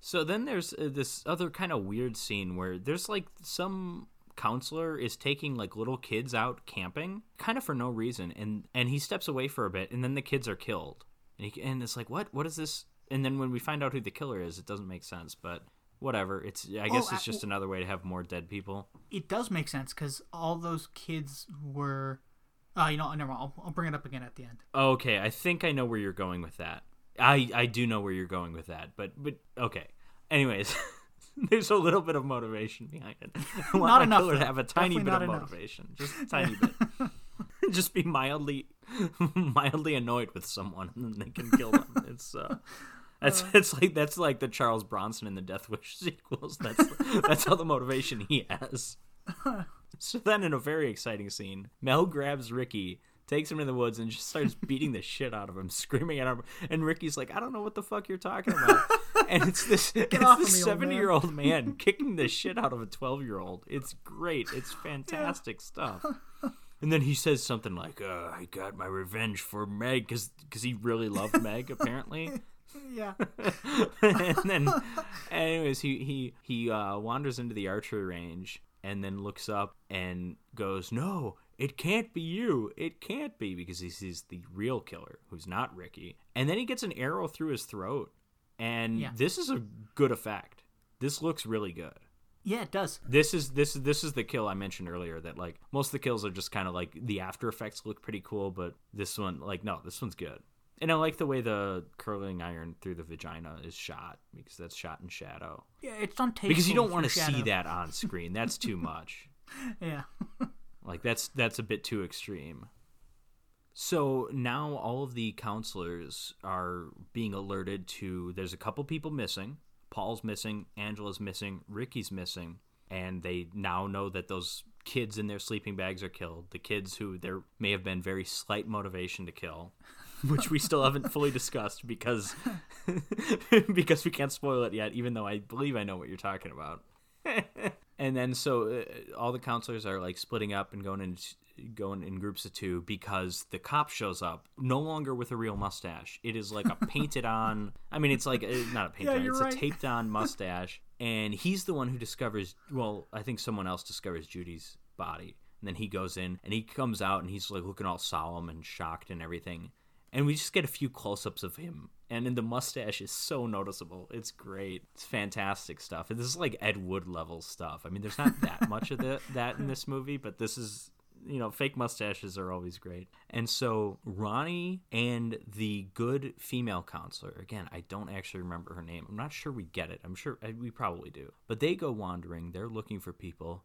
So then there's uh, this other kind of weird scene where there's like some counselor is taking like little kids out camping kind of for no reason and and he steps away for a bit and then the kids are killed. And he, and it's like what what is this? And then when we find out who the killer is, it doesn't make sense, but whatever. It's I guess Oh, it's I- just another way to have more dead people. It does make sense because all those kids were. Oh, you know, never mind. I'll, I'll bring it up again at the end. Okay, I think I know where you're going with that. I I do know where you're going with that, but but okay. Anyways, there's a little bit of motivation behind it. I want Not my enough, killer to have a tiny Definitely bit of enough. motivation, just a tiny bit. just be mildly mildly annoyed with someone, and then they can kill them. It's uh. That's it's like that's like the Charles Bronson in the Death Wish sequels. That's that's how the motivation he has. So then, in a very exciting scene, Mel grabs Ricky, takes him in the woods, and just starts beating the shit out of him, screaming at him. And Ricky's like, "I don't know what the fuck you're talking about." and it's this it's off of this me, old seven year old man kicking the shit out of a twelve year old. It's great. It's fantastic stuff. And then he says something like, uh, "I got my revenge for Meg," because he really loved Meg apparently. Yeah. and then, anyways, he he he uh, wanders into the archery range and then looks up and goes, "No, it can't be you. It can't be," because he sees the real killer, who's not Ricky. And then he gets an arrow through his throat, and Yeah. this is a good effect. This looks really good. Yeah, it does. This is this is this is the kill I mentioned earlier. That like most of the kills are just kind of like the after effects look pretty cool, but this one like no, this one's good. And I like the way the curling iron through the vagina is shot because that's shot in shadow. Yeah, it's on tape. Because you don't want to see that on screen. That's too much. Yeah. Like that's that's a bit too extreme. So now all of the counselors are being alerted to there's a couple people missing. Paul's missing, Angela's missing, Ricky's missing, and they now know that those kids in their sleeping bags are killed. The kids who there may have been very slight motivation to kill, which we still haven't fully discussed because because we can't spoil it yet even though I believe I know what you're talking about. and then so uh, all the counselors are like splitting up and going in going in groups of two because the cop shows up no longer with a real mustache. It is like a painted on i mean it's like uh, not a painted Yeah, on it's right. a taped on mustache. And he's the one who discovers well i think someone else discovers judy's body. And then he goes in and he comes out and he's like looking all solemn and shocked and everything and we just get a few close-ups of him. And then the mustache is so noticeable. It's great. It's fantastic stuff. And this is like ed wood level stuff. I mean there's not that much of the, that in this movie but this is you know fake mustaches are always great. And so ronnie and the good female counselor again i don't actually remember her name. I'm not sure we get it. I'm sure we probably do. But they go wandering. They're looking for people.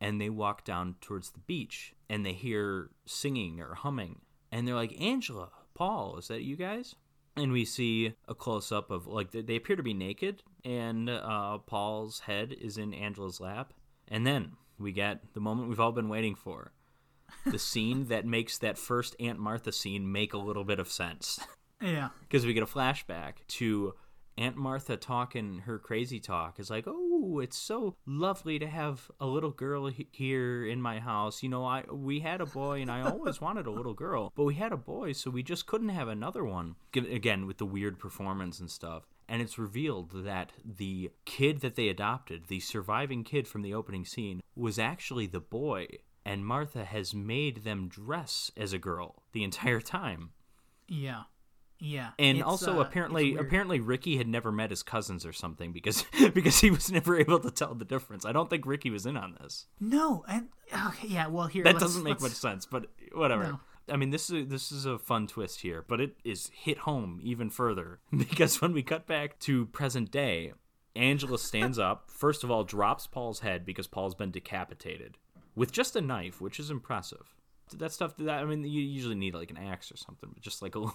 And they walk down towards the beach. And they hear singing or humming. And they're like angela paul is that you guys and we see a close up of like they- appear to be naked and uh, paul's head is in angela's lap and then we get the moment we've all been waiting for the scene that makes that first aunt martha scene make a little bit of sense Yeah. because we get a flashback to Aunt Martha talking her crazy talk. Is like, oh, it's so lovely to have a little girl he- here in my house. You know, I we had a boy, and I always wanted a little girl, but we had a boy, so we just couldn't have another one. Again, with the weird performance and stuff. And it's revealed that the kid that they adopted, the surviving kid from the opening scene, was actually the boy. And Martha has made them dress as a girl the entire time. Yeah. Yeah. And also uh, apparently apparently Ricky had never met his cousins or something because because he was never able to tell the difference. I don't think Ricky was in on this. No, and okay, yeah, well here That doesn't make much sense, but whatever. No. I mean, this is this is a fun twist here, but it is hit home even further because when we cut back to present day, Angela stands up. First of all, drops Paul's head because Paul's been decapitated with just a knife, which is impressive. That stuff. That I mean, you usually need like an axe or something, but just like a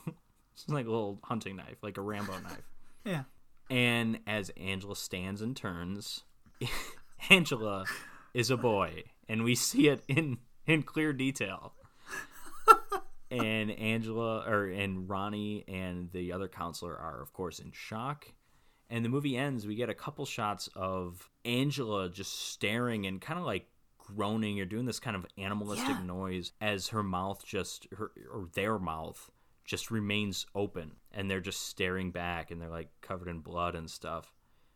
like a little hunting knife, like a Rambo knife. Yeah. And as Angela stands and turns, Angela is a boy, and we see it in in clear detail. and Angela or and Ronnie and the other counselor are of course in shock. And the movie ends, we get a couple shots of Angela just staring and kind of like groaning or doing this kind of animalistic Yeah. noise as her mouth just her or their mouth just remains open and they're just staring back and they're like covered in blood and stuff.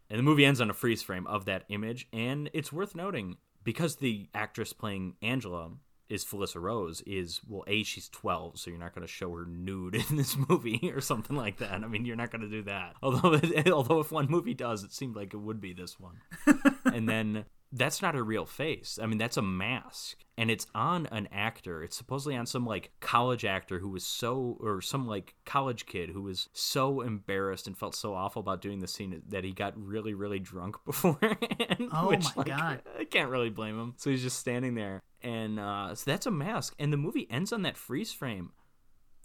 And the movie ends on a freeze frame of that image and it's worth noting because the actress playing Angela is Felissa Rose is well a she's 12 so you're not going to show her nude in this movie or something like that. I mean you're not going to do that. Although although if one movie does it seemed like it would be this one. and then that's not her real face. I mean, that's a mask. And it's on an actor. It's supposedly on some like college actor who was so, or some like college kid who was so embarrassed and felt so awful about doing the scene that he got really, really drunk beforehand. Oh which, my like, God. I can't really blame him. So he's just standing there. And uh, so that's a mask. And the movie ends on that freeze frame.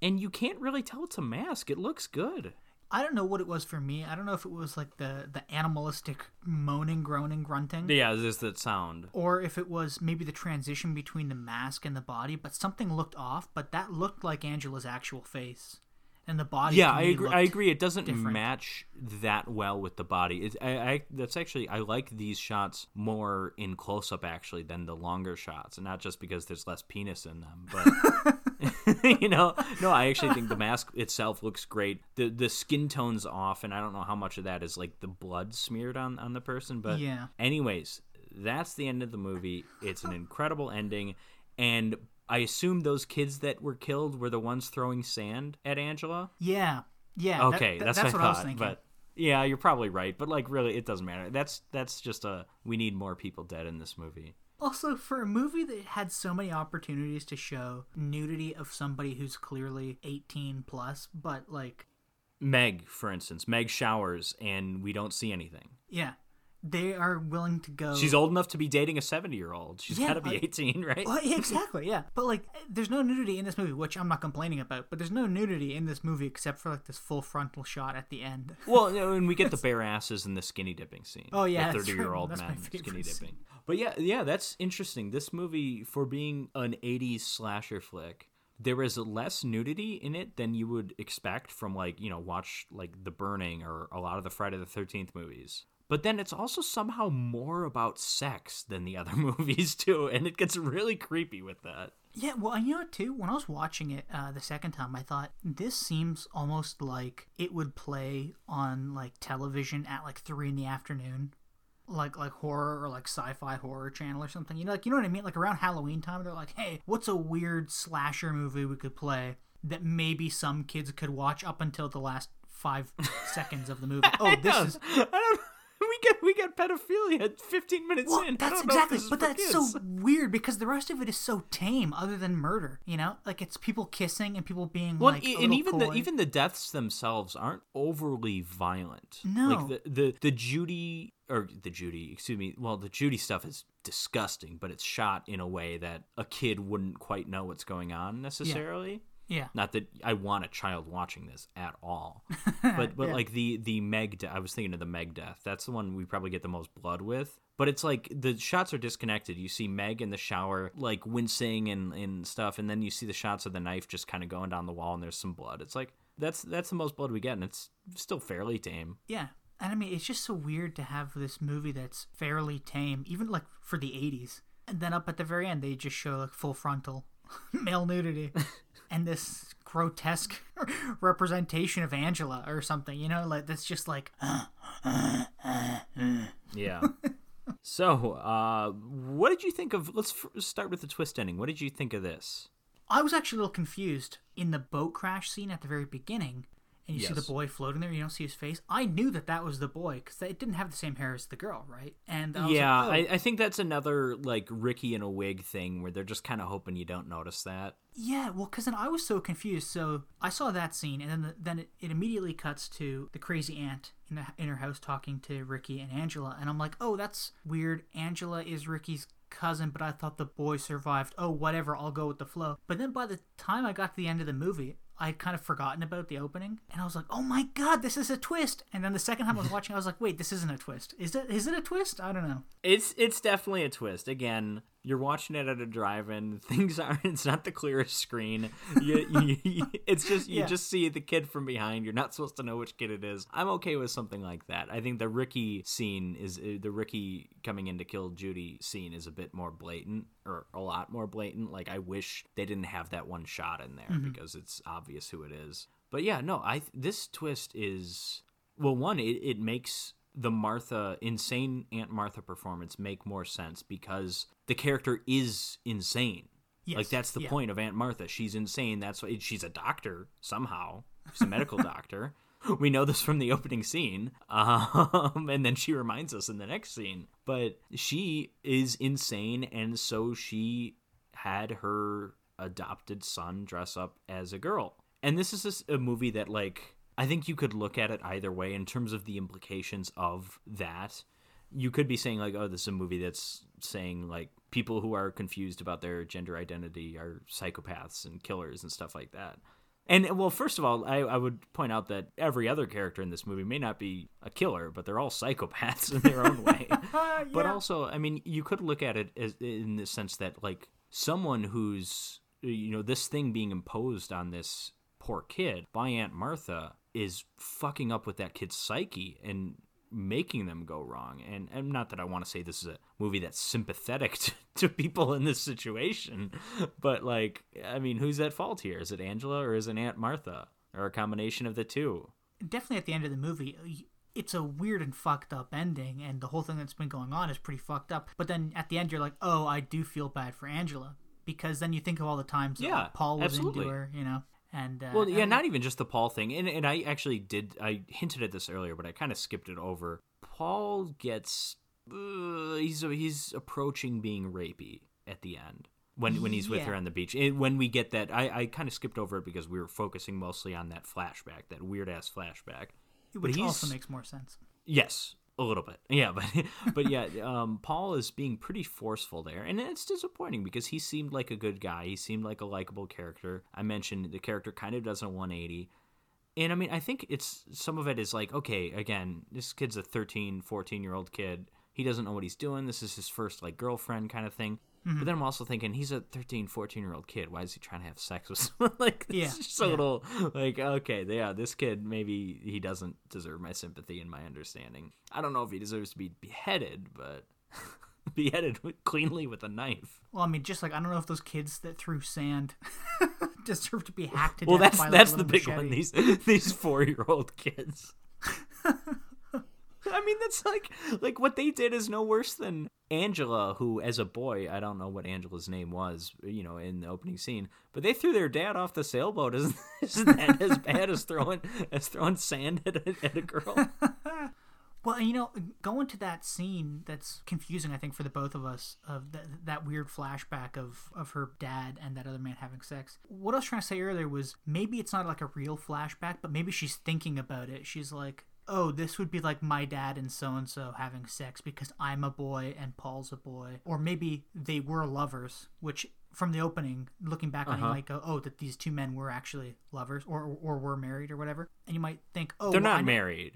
And you can't really tell it's a mask. It looks good. I don't know what it was for me. I don't know if it was like the the animalistic moaning, groaning, grunting. Yeah, there's that sound. or if it was maybe the transition between the mask and the body, but something looked off, but that looked like Angela's actual face. and the body. yeah, I agree. I agree. It doesn't different. match that well with the body. It, I, I that's actually I like these shots more in close up actually than the longer shots, and not just because there's less penis in them, but you know, no, I actually think the mask itself looks great. the The skin tone's off, and I don't know how much of that is like the blood smeared on on the person, but Yeah. Anyways, that's the end of the movie. It's an incredible ending, and. I assume those kids that were killed were the ones throwing sand at Angela. Yeah, yeah. Okay, that- that's, that's what, I I was thinking. But yeah, you're probably right. But like, really, it doesn't matter. That's that's just a we need more people dead in this movie. Also, for a movie that had so many opportunities to show nudity of somebody who's clearly 18 plus, but like, Meg, for instance, Meg showers and we don't see anything. yeah, they are willing to go. She's old enough to be dating a 70 year old. She's Yeah, got to be I- 18, right? Well, yeah, exactly, yeah. But like, there's no nudity in this movie, which I'm not complaining about. But there's no nudity in this movie except for like this full frontal shot at the end. Well, and we get the bare asses in the skinny dipping scene. Oh, yeah, the thirty year old right. That's my men skinny dipping. But yeah, yeah, that's interesting. This movie, for being an '80s slasher flick, there is less nudity in it than you would expect from like you know watch like The Burning or a lot of the Friday the Thirteenth movies. But then it's also somehow more about sex than the other movies too, and it gets really creepy with that. Yeah, well, you know what, too? When I was watching it uh, the second time, I thought this seems almost like it would play on like television at like three in the afternoon, like like horror or like sci-fi horror channel or something. You know, like you know what I mean? Like around Halloween time, they're like, "Hey, what's a weird slasher movie we could play that maybe some kids could watch up until the last five seconds of the movie?" Oh, this is I don't. We get we get pedophilia 15 minutes Well, in. That's don't know if exactly, but that's kids. so weird because the rest of it is so tame, other than murder. You know, like it's people kissing and people being Well, like, and little even the even the deaths themselves aren't overly violent. No. like the the the Judy or the Judy, excuse me. Well, the Judy stuff is disgusting, but it's shot in a way that a kid wouldn't quite know what's going on necessarily. yeah, Not that I want a child watching this at all, but but Yeah. like the the Meg, de- I was thinking of the Meg death. That's the one we probably get the most blood with. But it's like the shots are disconnected. You see Meg in the shower, like wincing and and stuff, and then you see the shots of the knife just kind of going down the wall, and there's some blood. It's like that's that's the most blood we get, and it's still fairly tame. yeah. And I mean, it's just so weird to have this movie that's fairly tame, even like for the '80s, and then up at the very end they just show like full frontal male nudity and this grotesque representation of Angela or something. You know, like that's just like Yeah. so, uh, what did you think of? Let's f- start with the twist ending. What did you think of this? I was actually a little confused in the boat crash scene at the very beginning, and you see the boy floating there. You don't see his face. I knew that that was the boy because it didn't have the same hair as the girl, right? And I was yeah, like, oh, I, I think that's another like Ricky in a wig thing where they're just kind of hoping you don't notice that. Yeah. Well, because then I was so confused. So I saw that scene, and then the, then it, it immediately cuts to the crazy aunt in the in her house talking to Ricky and Angela, and I'm like, oh, that's weird. Angela is Ricky's cousin, but I thought the boy survived. Oh, whatever. I'll go with the flow. But then by the time I got to the end of the movie. I had kind of forgotten about the opening, and I was like, "Oh my god, this is a twist!" And then the second time I was watching, I was like, "Wait, this isn't a twist. Is it? Is it a twist? I don't know." It's it's definitely a twist. Again, you're watching it at a drive-in. Things aren't. It's not the clearest screen. You, you, you- it's just you Yeah. just see the kid from behind. You're not supposed to know which kid it is. I'm okay with something like that. I think the Ricky scene is uh, the Ricky coming in to kill Judy scene is a bit more blatant or a lot more blatant. Like I wish they didn't have that one shot in there because it's obvious who it is. But yeah, no, I this twist is well, one, it, it makes the Martha, insane Aunt Martha performance make more sense because the character is insane. Yes, like that's the yeah. point of Aunt Martha. She's insane. That's why she's a doctor somehow. She's a medical doctor. We know this from the opening scene, um, and then she reminds us in the next scene. But she is insane, and so she had her adopted son dress up as a girl. And this is a movie that, like, I think you could look at it either way in terms of the implications of that. You could be saying, like, oh, this is a movie that's saying, like, people who are confused about their gender identity are psychopaths and killers and stuff like that. And, well, first of all, I, I would point out that every other character in this movie may not be a killer, but they're all psychopaths in their own way. But also, I mean, you could look at it as in the sense that like someone who's you know this thing being imposed on this poor kid by Aunt Martha is fucking up with that kid's psyche and making them go wrong. And, and not that I want to say this is a movie that's sympathetic to, to people in this situation, but like, I mean, who's at fault here? Is it Angela or is it Aunt Martha? Or a combination of the two? Definitely at the end of the movie, it's a weird and fucked up ending, and the whole thing that's been going on is pretty fucked up. But then at the end, you're like, oh, I do feel bad for Angela because then you think of all the times Yeah, Paul was absolutely. into her, you know. And uh, Well, yeah, and- not even just the Paul thing, and and I actually did. I hinted at this earlier, but I kind of skipped it over. Paul gets uh, he's he's approaching being rapey at the end when when he's with her on the beach. And when we get that, I I kind of skipped over it because we were focusing mostly on that flashback, that weird ass flashback. which he's- also makes more sense. Yes, a little bit. Yeah, but but yeah, um, Paul is being pretty forceful there, and it's disappointing because he seemed like a good guy. He seemed like a likable character. I mentioned the character kind of does a 180. And I mean, I think it's some of it is like, okay, again, this kid's a 13, 14 year old kid. He doesn't know what he's doing. This is his first like girlfriend kind of thing. But then mm-hmm. I'm also thinking he's a 13, 14 year old kid. Why is he trying to have sex with someone like this? Yeah, a yeah. little like, okay, yeah, this kid maybe he doesn't deserve my sympathy and my understanding. I don't know if he deserves to be beheaded, but beheaded with, cleanly with a knife. Well, I mean, just like I don't know if those kids that threw sand deserve to be hacked to Well, death that's by, like, that's the big machete. one. These these four year old kids. I mean, that's like like what they did is no worse than Angela, who as a boy, I don't know what Angela's name was, you know, in the opening scene, but they threw their dad off the sailboat. Isn't, isn't that as bad as throwing as throwing sand at a, at a girl? Well, you know, going to that scene that's confusing, I think, for the both of us, of that, that weird flashback of, of her dad and that other man having sex. What I was trying to say earlier was maybe it's not like a real flashback, but maybe she's thinking about it. She's like, oh, this would be like my dad and so and so having sex because I'm a boy and Paul's a boy. Or maybe they were lovers, which from the opening, looking back on it, you Uh-huh. might go, oh, that these two men were actually lovers or, or were married or whatever. And you might think, oh, They're well, I not married.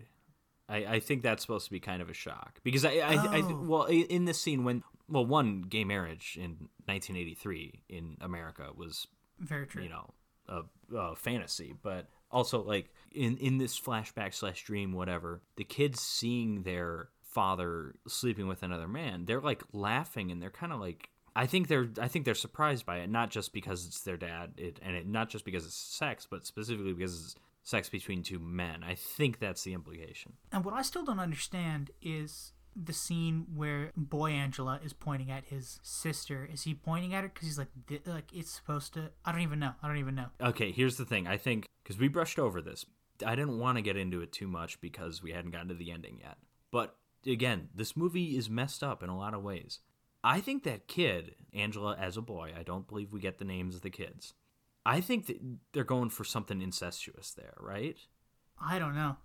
I, I think that's supposed to be kind of a shock because I, I, I Oh. well in this scene when well one gay marriage in 1983 in America was Very true. you know a, a fantasy but also like in in this flashback slash dream whatever the kids seeing their father sleeping with another man they're like laughing and they're kind of like i think they're i think they're surprised by it not just because it's their dad it, and it, not just because it's sex but specifically because it's sex between two men i think that's the implication And what I still don't understand is the scene where boy Angela is pointing at his sister. Is he pointing at her because he's like, like it's supposed to? I don't even know. I don't even know. Okay, here's the thing. I think because we brushed over this, I didn't want to get into it too much because we hadn't gotten to the ending yet. But again, this movie is messed up in a lot of ways. I think that kid, Angela as a boy, I don't believe we get the names of the kids. I think that they're going for something incestuous there, right? I don't know.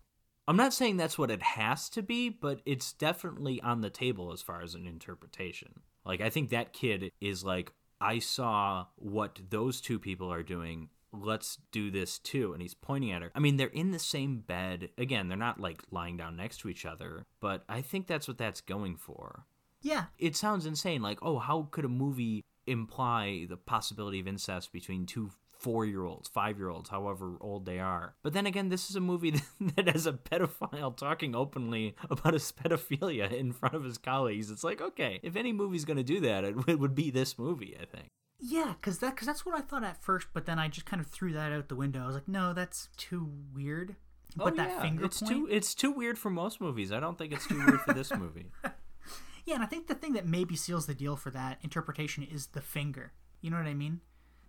I'm not saying that's what it has to be, but it's definitely on the table as far as an interpretation. Like, I think that kid is like, I saw what those two people are doing. Let's do this too. And he's pointing at her. I mean, they're in the same bed. Again, they're not like lying down next to each other, but I think that's what that's going for. Yeah, It sounds insane. Like, oh, how could a movie imply the possibility of incest between two four year olds, five year olds, however old they are? But then again, this is a movie that has a pedophile talking openly about his pedophilia in front of his colleagues. It's like, okay, if any movie's going to do that, it, it would be this movie, I think. Yeah, because that because that's what I thought at first, but then I just kind of threw that out the window. I was like, no, that's too weird. Oh, but Oh, that yeah, finger it's point, too it's too weird for most movies. I don't think it's too weird for this movie. yeah, and I think the thing that maybe seals the deal for that interpretation is the finger. You know what I mean?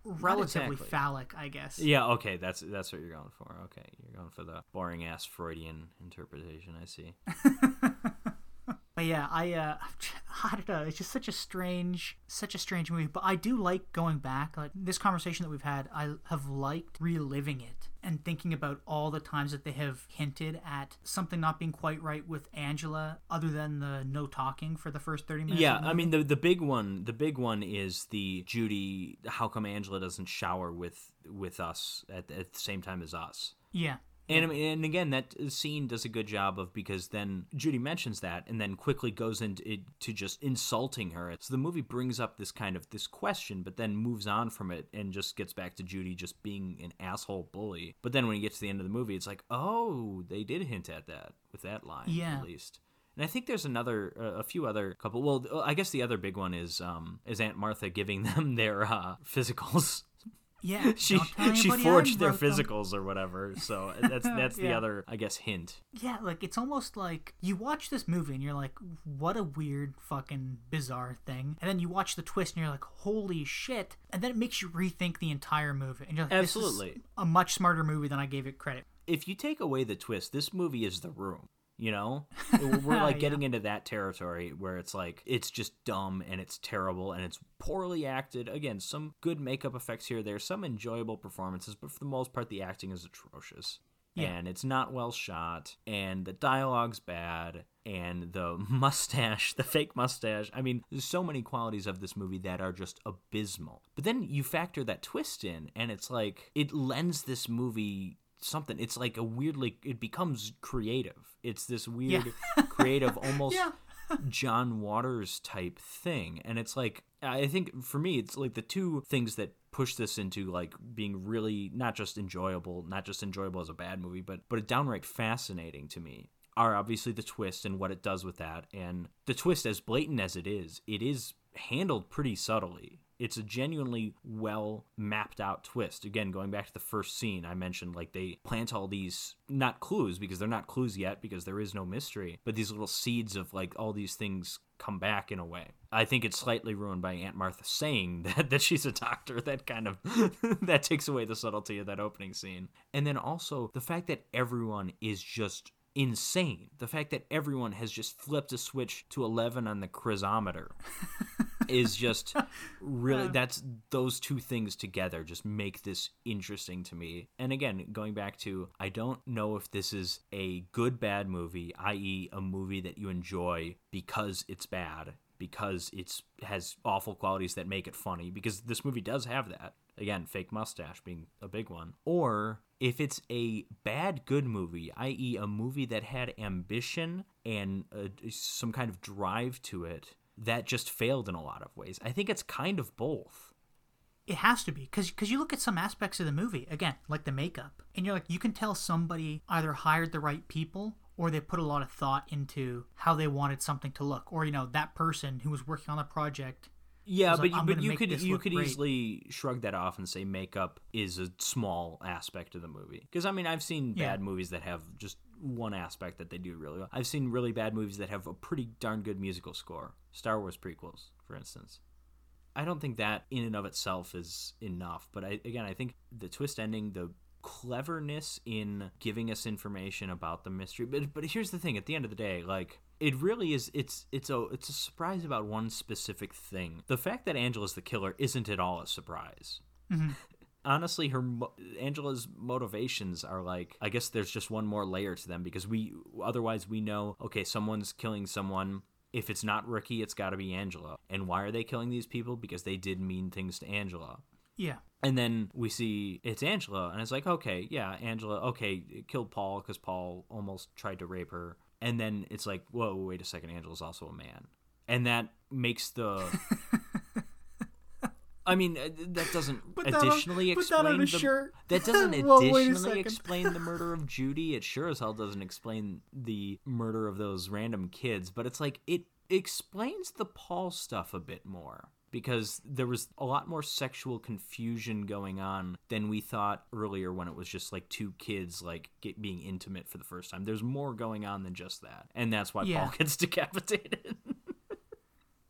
Relatively exactly. phallic, I guess. Yeah, okay, that's that's what you're going for. Okay, you're going for the boring ass Freudian interpretation. I see. But yeah, I uh, I don't know. It's just such a strange, such a strange movie. But I do like going back. Like this conversation that we've had, I have liked reliving it and thinking about all the times that they have hinted at something not being quite right with Angela, other than the no talking for the first thirty minutes. Yeah, I mean the the big one, the big one is the Judy. How come Angela doesn't shower with with us at, at the same time as us? yeah, And and again, that scene does a good job of because then Judy mentions that, and then quickly goes into it, to just insulting her. So the movie brings up this kind of this question, but then moves on from it and just gets back to Judy just being an asshole bully. But then when you get to the end of the movie, it's like, oh, they did hint at that with that line, Yeah. at least. And I think there's another, uh, a few other couple. Well, I guess the other big one is, um, is Aunt Martha giving them their uh, physicals. Yeah, she she forged their wrote them. physicals or whatever. So that's that's the other, I guess, hint. Yeah, like it's almost like you watch this movie and you're like, what a weird fucking bizarre thing. And then you watch the twist and you're like, holy shit. And then it makes you rethink the entire movie. And you're like, this is Absolutely. a much smarter movie than I gave it credit. if you take away the twist, this movie is the room. You know, we're like Yeah. getting into that territory where it's like it's just dumb and it's terrible and it's poorly acted. Again, some good makeup effects here. There's some enjoyable performances, but for the most part, the acting is atrocious. Yeah. And it's not well shot, and the dialogue's bad, and the mustache, the fake mustache. I mean, there's so many qualities of this movie that are just abysmal. But then you factor that twist in, and it's like it lends this movie something. It's like a weirdly, it becomes creative. It's this weird, creative, almost Yeah. John Waters type thing. And it's like, I think for me, it's like the two things that push this into like being really not just enjoyable, not just enjoyable as a bad movie, but but downright fascinating to me are obviously the twist and what it does with that. And the twist, as blatant as it is, it is handled pretty subtly. It's a genuinely well mapped out twist. Again, going back to the first scene, I mentioned like they plant all these not clues because they're not clues yet because there is no mystery, but these little seeds of like all these things come back in a way. I think it's slightly ruined by Aunt Martha saying that that she's a doctor. That kind of that takes away the subtlety of that opening scene. And then also the fact that everyone is just insane. The fact that everyone has just flipped a switch to 11 on the chrysometer is just really that's those two things together just make this interesting to me. And again, going back to I don't know if this is a good bad movie, i.e. a movie that you enjoy because it's bad, because it's has awful qualities that make it funny because this movie does have that. Again, fake mustache being a big one. Or if it's a bad good movie, i.e., a movie that had ambition and uh, some kind of drive to it that just failed in a lot of ways. I think it's kind of both. It has to be because because you look at some aspects of the movie again, like the makeup, and you're like, you can tell somebody either hired the right people or they put a lot of thought into how they wanted something to look, or you know that person who was working on the project. Yeah, but like, you, but you could you could great." easily shrug that off and say makeup is a small aspect of the movie. Because I mean, I've seen Yeah. bad movies that have just one aspect that they do really well. I've seen really bad movies that have a pretty darn good musical score. Star Wars prequels, for instance. I don't think that in and of itself is enough, but I, again, I think the twist ending, the cleverness in giving us information about the mystery. But but here's the thing: at the end of the day, like it really is. It's it's a it's a surprise about one specific thing. The fact that Angela's the killer isn't at all a surprise. Mm-hmm. Honestly, her Angela's motivations are like I guess there's just one more layer to them because we otherwise we know okay someone's killing someone. If it's not Ricky, it's got to be Angela. And why are they killing these people? Because they did mean things to Angela. Yeah, And then we see it's Angela, and it's like, okay, yeah, Angela, okay, killed Paul because Paul almost tried to rape her. And then it's like, whoa, wait a second, Angela's also a man. And that makes the. I mean, uh, that doesn't Put that on- additionally that on explain a the. shirt. That doesn't a additionally explain the murder of Judy. It sure as hell doesn't explain the murder of those random kids. But it's like it explains the Paul stuff a bit more because there was a lot more sexual confusion going on than we thought earlier when it was just like two kids like get, being intimate for the first time. There's more going on than just that, and that's why Yeah. Paul gets decapitated.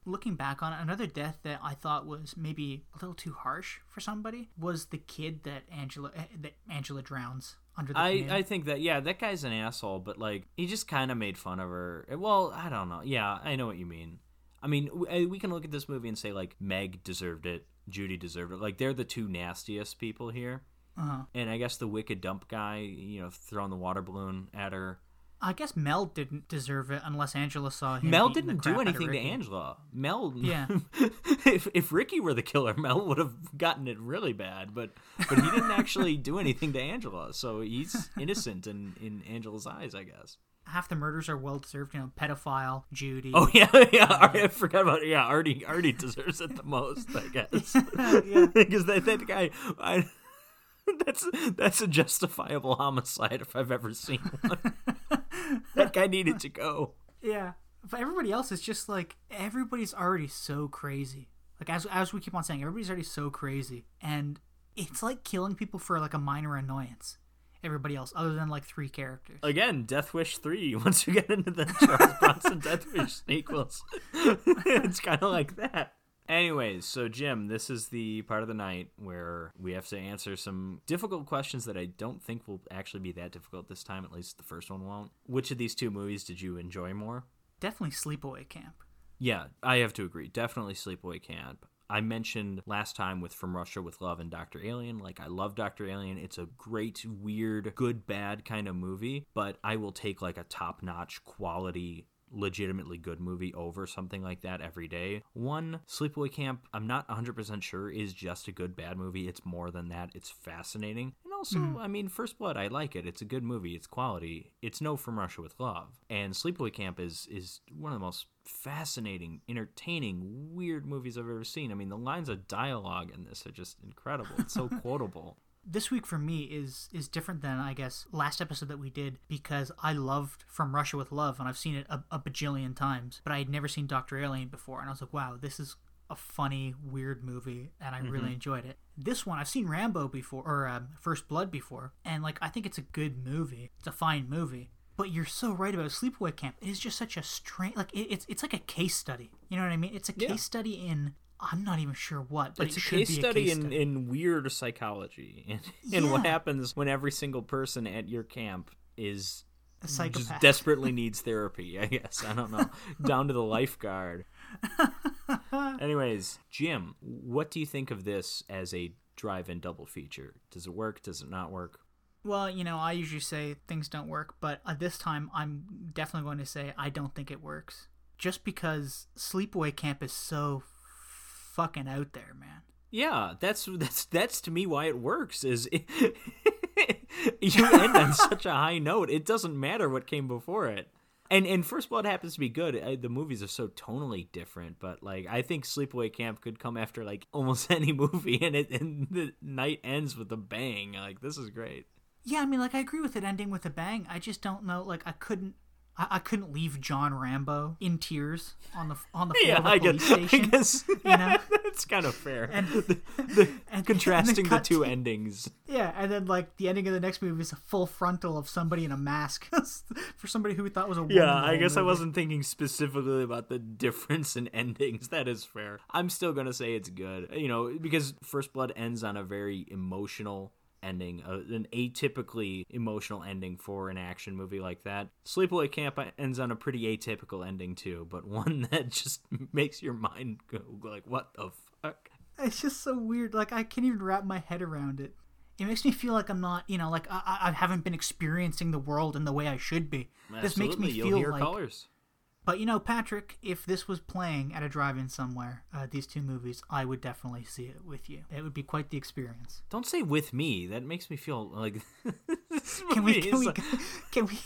Looking back on it, another death that I thought was maybe a little too harsh for somebody was the kid that Angela eh, that Angela drowns under the I. I think that yeah, that guy's an asshole, but like he just kind of made fun of her. Well, I don't know. Yeah, I know what you mean. I mean, uh, we can look at this movie and say like Meg deserved it, Judy deserved it. Like they're the two nastiest people here. Uh-huh. And I guess the wicked dump guy, you know, throwing the water balloon at her. I guess Mel didn't deserve it unless Angela saw him. Mel didn't do anything to Angela. Mel, Yeah. if if Ricky were the killer, Mel would have gotten it really bad. But but he didn't actually do anything to Angela, so he's innocent in in Angela's eyes, I guess. Half the murders are well deserved. You know, pedophile, Judy. Oh yeah, yeah. Uh, I forgot about it. yeah. Artie Artie deserves it the most, I guess, because that that guy. I, that's that's a justifiable homicide if I've ever seen one. that guy needed to go. Yeah, but everybody else is just like everybody's already so crazy. Like as as we keep on saying, everybody's already so crazy, and it's like killing people for like a minor annoyance. Everybody else, other than like three characters. Again, Death Wish 3, once you get into the Charles Bronson Death Wish sequels, it's kind of like that. Anyways, so Jim, this is the part of the night where we have to answer some difficult questions that I don't think will actually be that difficult this time, at least the first one won't. Which of these two movies did you enjoy more? Definitely Sleepaway Camp. Yeah, I have to agree. Definitely Sleepaway Camp. I mentioned last time with From Russia with Love and Dr. Alien. Like, I love Dr. Alien. It's a great, weird, good, bad kind of movie, but I will take like a top notch quality legitimately good movie over something like that every day. One, Sleepaway Camp, I'm not 100% sure is just a good bad movie. It's more than that. It's fascinating. And also, hmm. I mean, First Blood, I like it. It's a good movie. It's quality. It's no From Russia with Love. And Sleepaway Camp is is one of the most fascinating, entertaining, weird movies I've ever seen. I mean, the lines of dialogue in this are just incredible. It's so quotable. This week for me is is different than I guess last episode that we did because I loved From Russia with Love and I've seen it a, a bajillion times, but I had never seen Doctor Alien before, and I was like, wow, this is a funny, weird movie, and I really enjoyed it. This one, I've seen Rambo before, or um, First Blood before, and like I think it's a good movie. It's a fine movie. But you're so right about Sleepaway Camp. It is just such a strange, like it, it's it's like a case study. You know what I mean? It's a Yeah. case study in I'm not even sure what, but it's it a case be study a case in, study. in weird psychology and, and what happens when every single person at your camp is a just desperately needs therapy, I guess. I don't know. Down to the lifeguard. Anyways, Jim, what do you think of this as a drive in double feature? Does it work? Does it not work? Well, you know, I usually say things don't work, but uh, this time I'm definitely going to say I don't think it works. Just because Sleepaway Camp is so fucking out there, man. Yeah, that's that's that's to me why it works is you end on such a high note. It doesn't matter what came before it. And and First Blood happens to be good. I, the movies are so tonally different, but like I think Sleepaway Camp could come after like almost any movie, and it and the night ends with a bang. Like this is great. Yeah, I mean, like I agree with it ending with a bang. I just don't know. Like I couldn't, I, I couldn't leave John Rambo in tears on the on the floor Yeah, of a I police guess, I station. guess you know? that's kind of fair. And- the, the, and- contrasting and the two to- endings. Yeah, and then like the ending of the next movie is a full frontal of somebody in a mask for somebody who we thought was a woman Yeah, I guess I wasn't thinking specifically about the difference in endings. That is fair. I'm still gonna say it's good, you know, because First Blood ends on a very emotional ending, uh, an atypically emotional ending for an action movie like that. Sleepaway Camp ends on a pretty atypical ending too, but one that just makes your mind go like, "What the fuck?" It's just so weird. Like I can't even wrap my head around it. It makes me feel like I'm not, you know, like I, I- haven't been experiencing the world in the way I should be. This makes me you'll feel like. colors. But you know, Patrick, if this was playing at a drive-in somewhere, uh, these two movies, I would definitely see it with you. It would be quite the experience. Don't say with me. That makes me feel like Can we? Can we? like- Can we?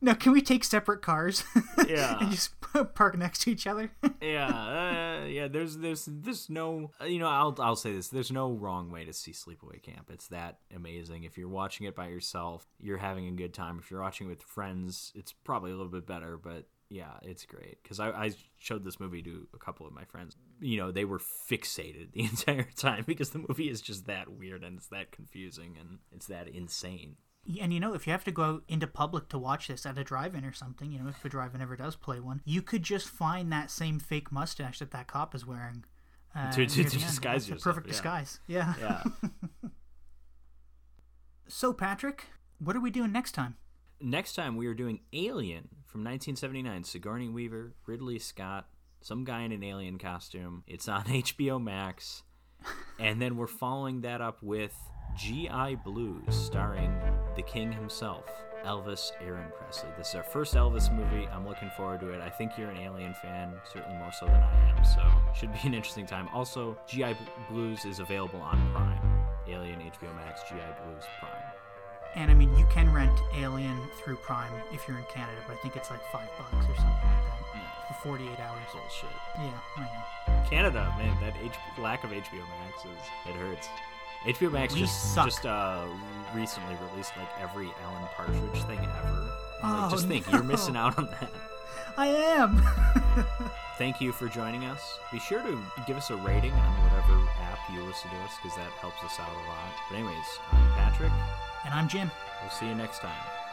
No, can we take separate cars? Yeah. and just park next to each other. yeah, uh, yeah. There's, there's, there's no, uh, you know, I'll, I'll say this. There's no wrong way to see Sleepaway Camp. It's that amazing. If you're watching it by yourself, you're having a good time. If you're watching it with friends, it's probably a little bit better. But yeah, it's great. Because I, I showed this movie to a couple of my friends. You know, they were fixated the entire time because the movie is just that weird and it's that confusing and it's that insane. And you know, if you have to go into public to watch this at a drive-in or something, you know, if a drive-in ever does play one, you could just find that same fake mustache that that cop is wearing. Uh, To- to- to disguise yourself, perfect yeah. disguise. Yeah. Yeah. So, Patrick, what are we doing next time? Next time we are doing Alien from 1979. Sigourney Weaver, Ridley Scott, some guy in an alien costume. It's on HBO Max. And then we're following that up with G.I. Blues, starring the king himself, Elvis Aaron Presley. This is our first Elvis movie. I'm looking forward to it. I think you're an Alien fan, certainly more so than I am, so should be an interesting time. Also, GI Blues is available on Prime. Alien, HBO Max, GI Blues, Prime. And I mean, you can rent Alien through Prime if you're in Canada, but I think it's like five bucks or something like that for 48 hours. Bullshit. Yeah, I know. Canada, man, that H- lack of HBO Max is it hurts. HBO Max We just suck. just uh recently released like every Alan Partridge thing ever. Like, Oh, just think you're no. missing out on that. I am. Thank you for joining us. Be sure to give us a rating on whatever app you listen to us because that helps us out a lot. But anyways, I'm Patrick. And I'm Jim. We'll see you next time.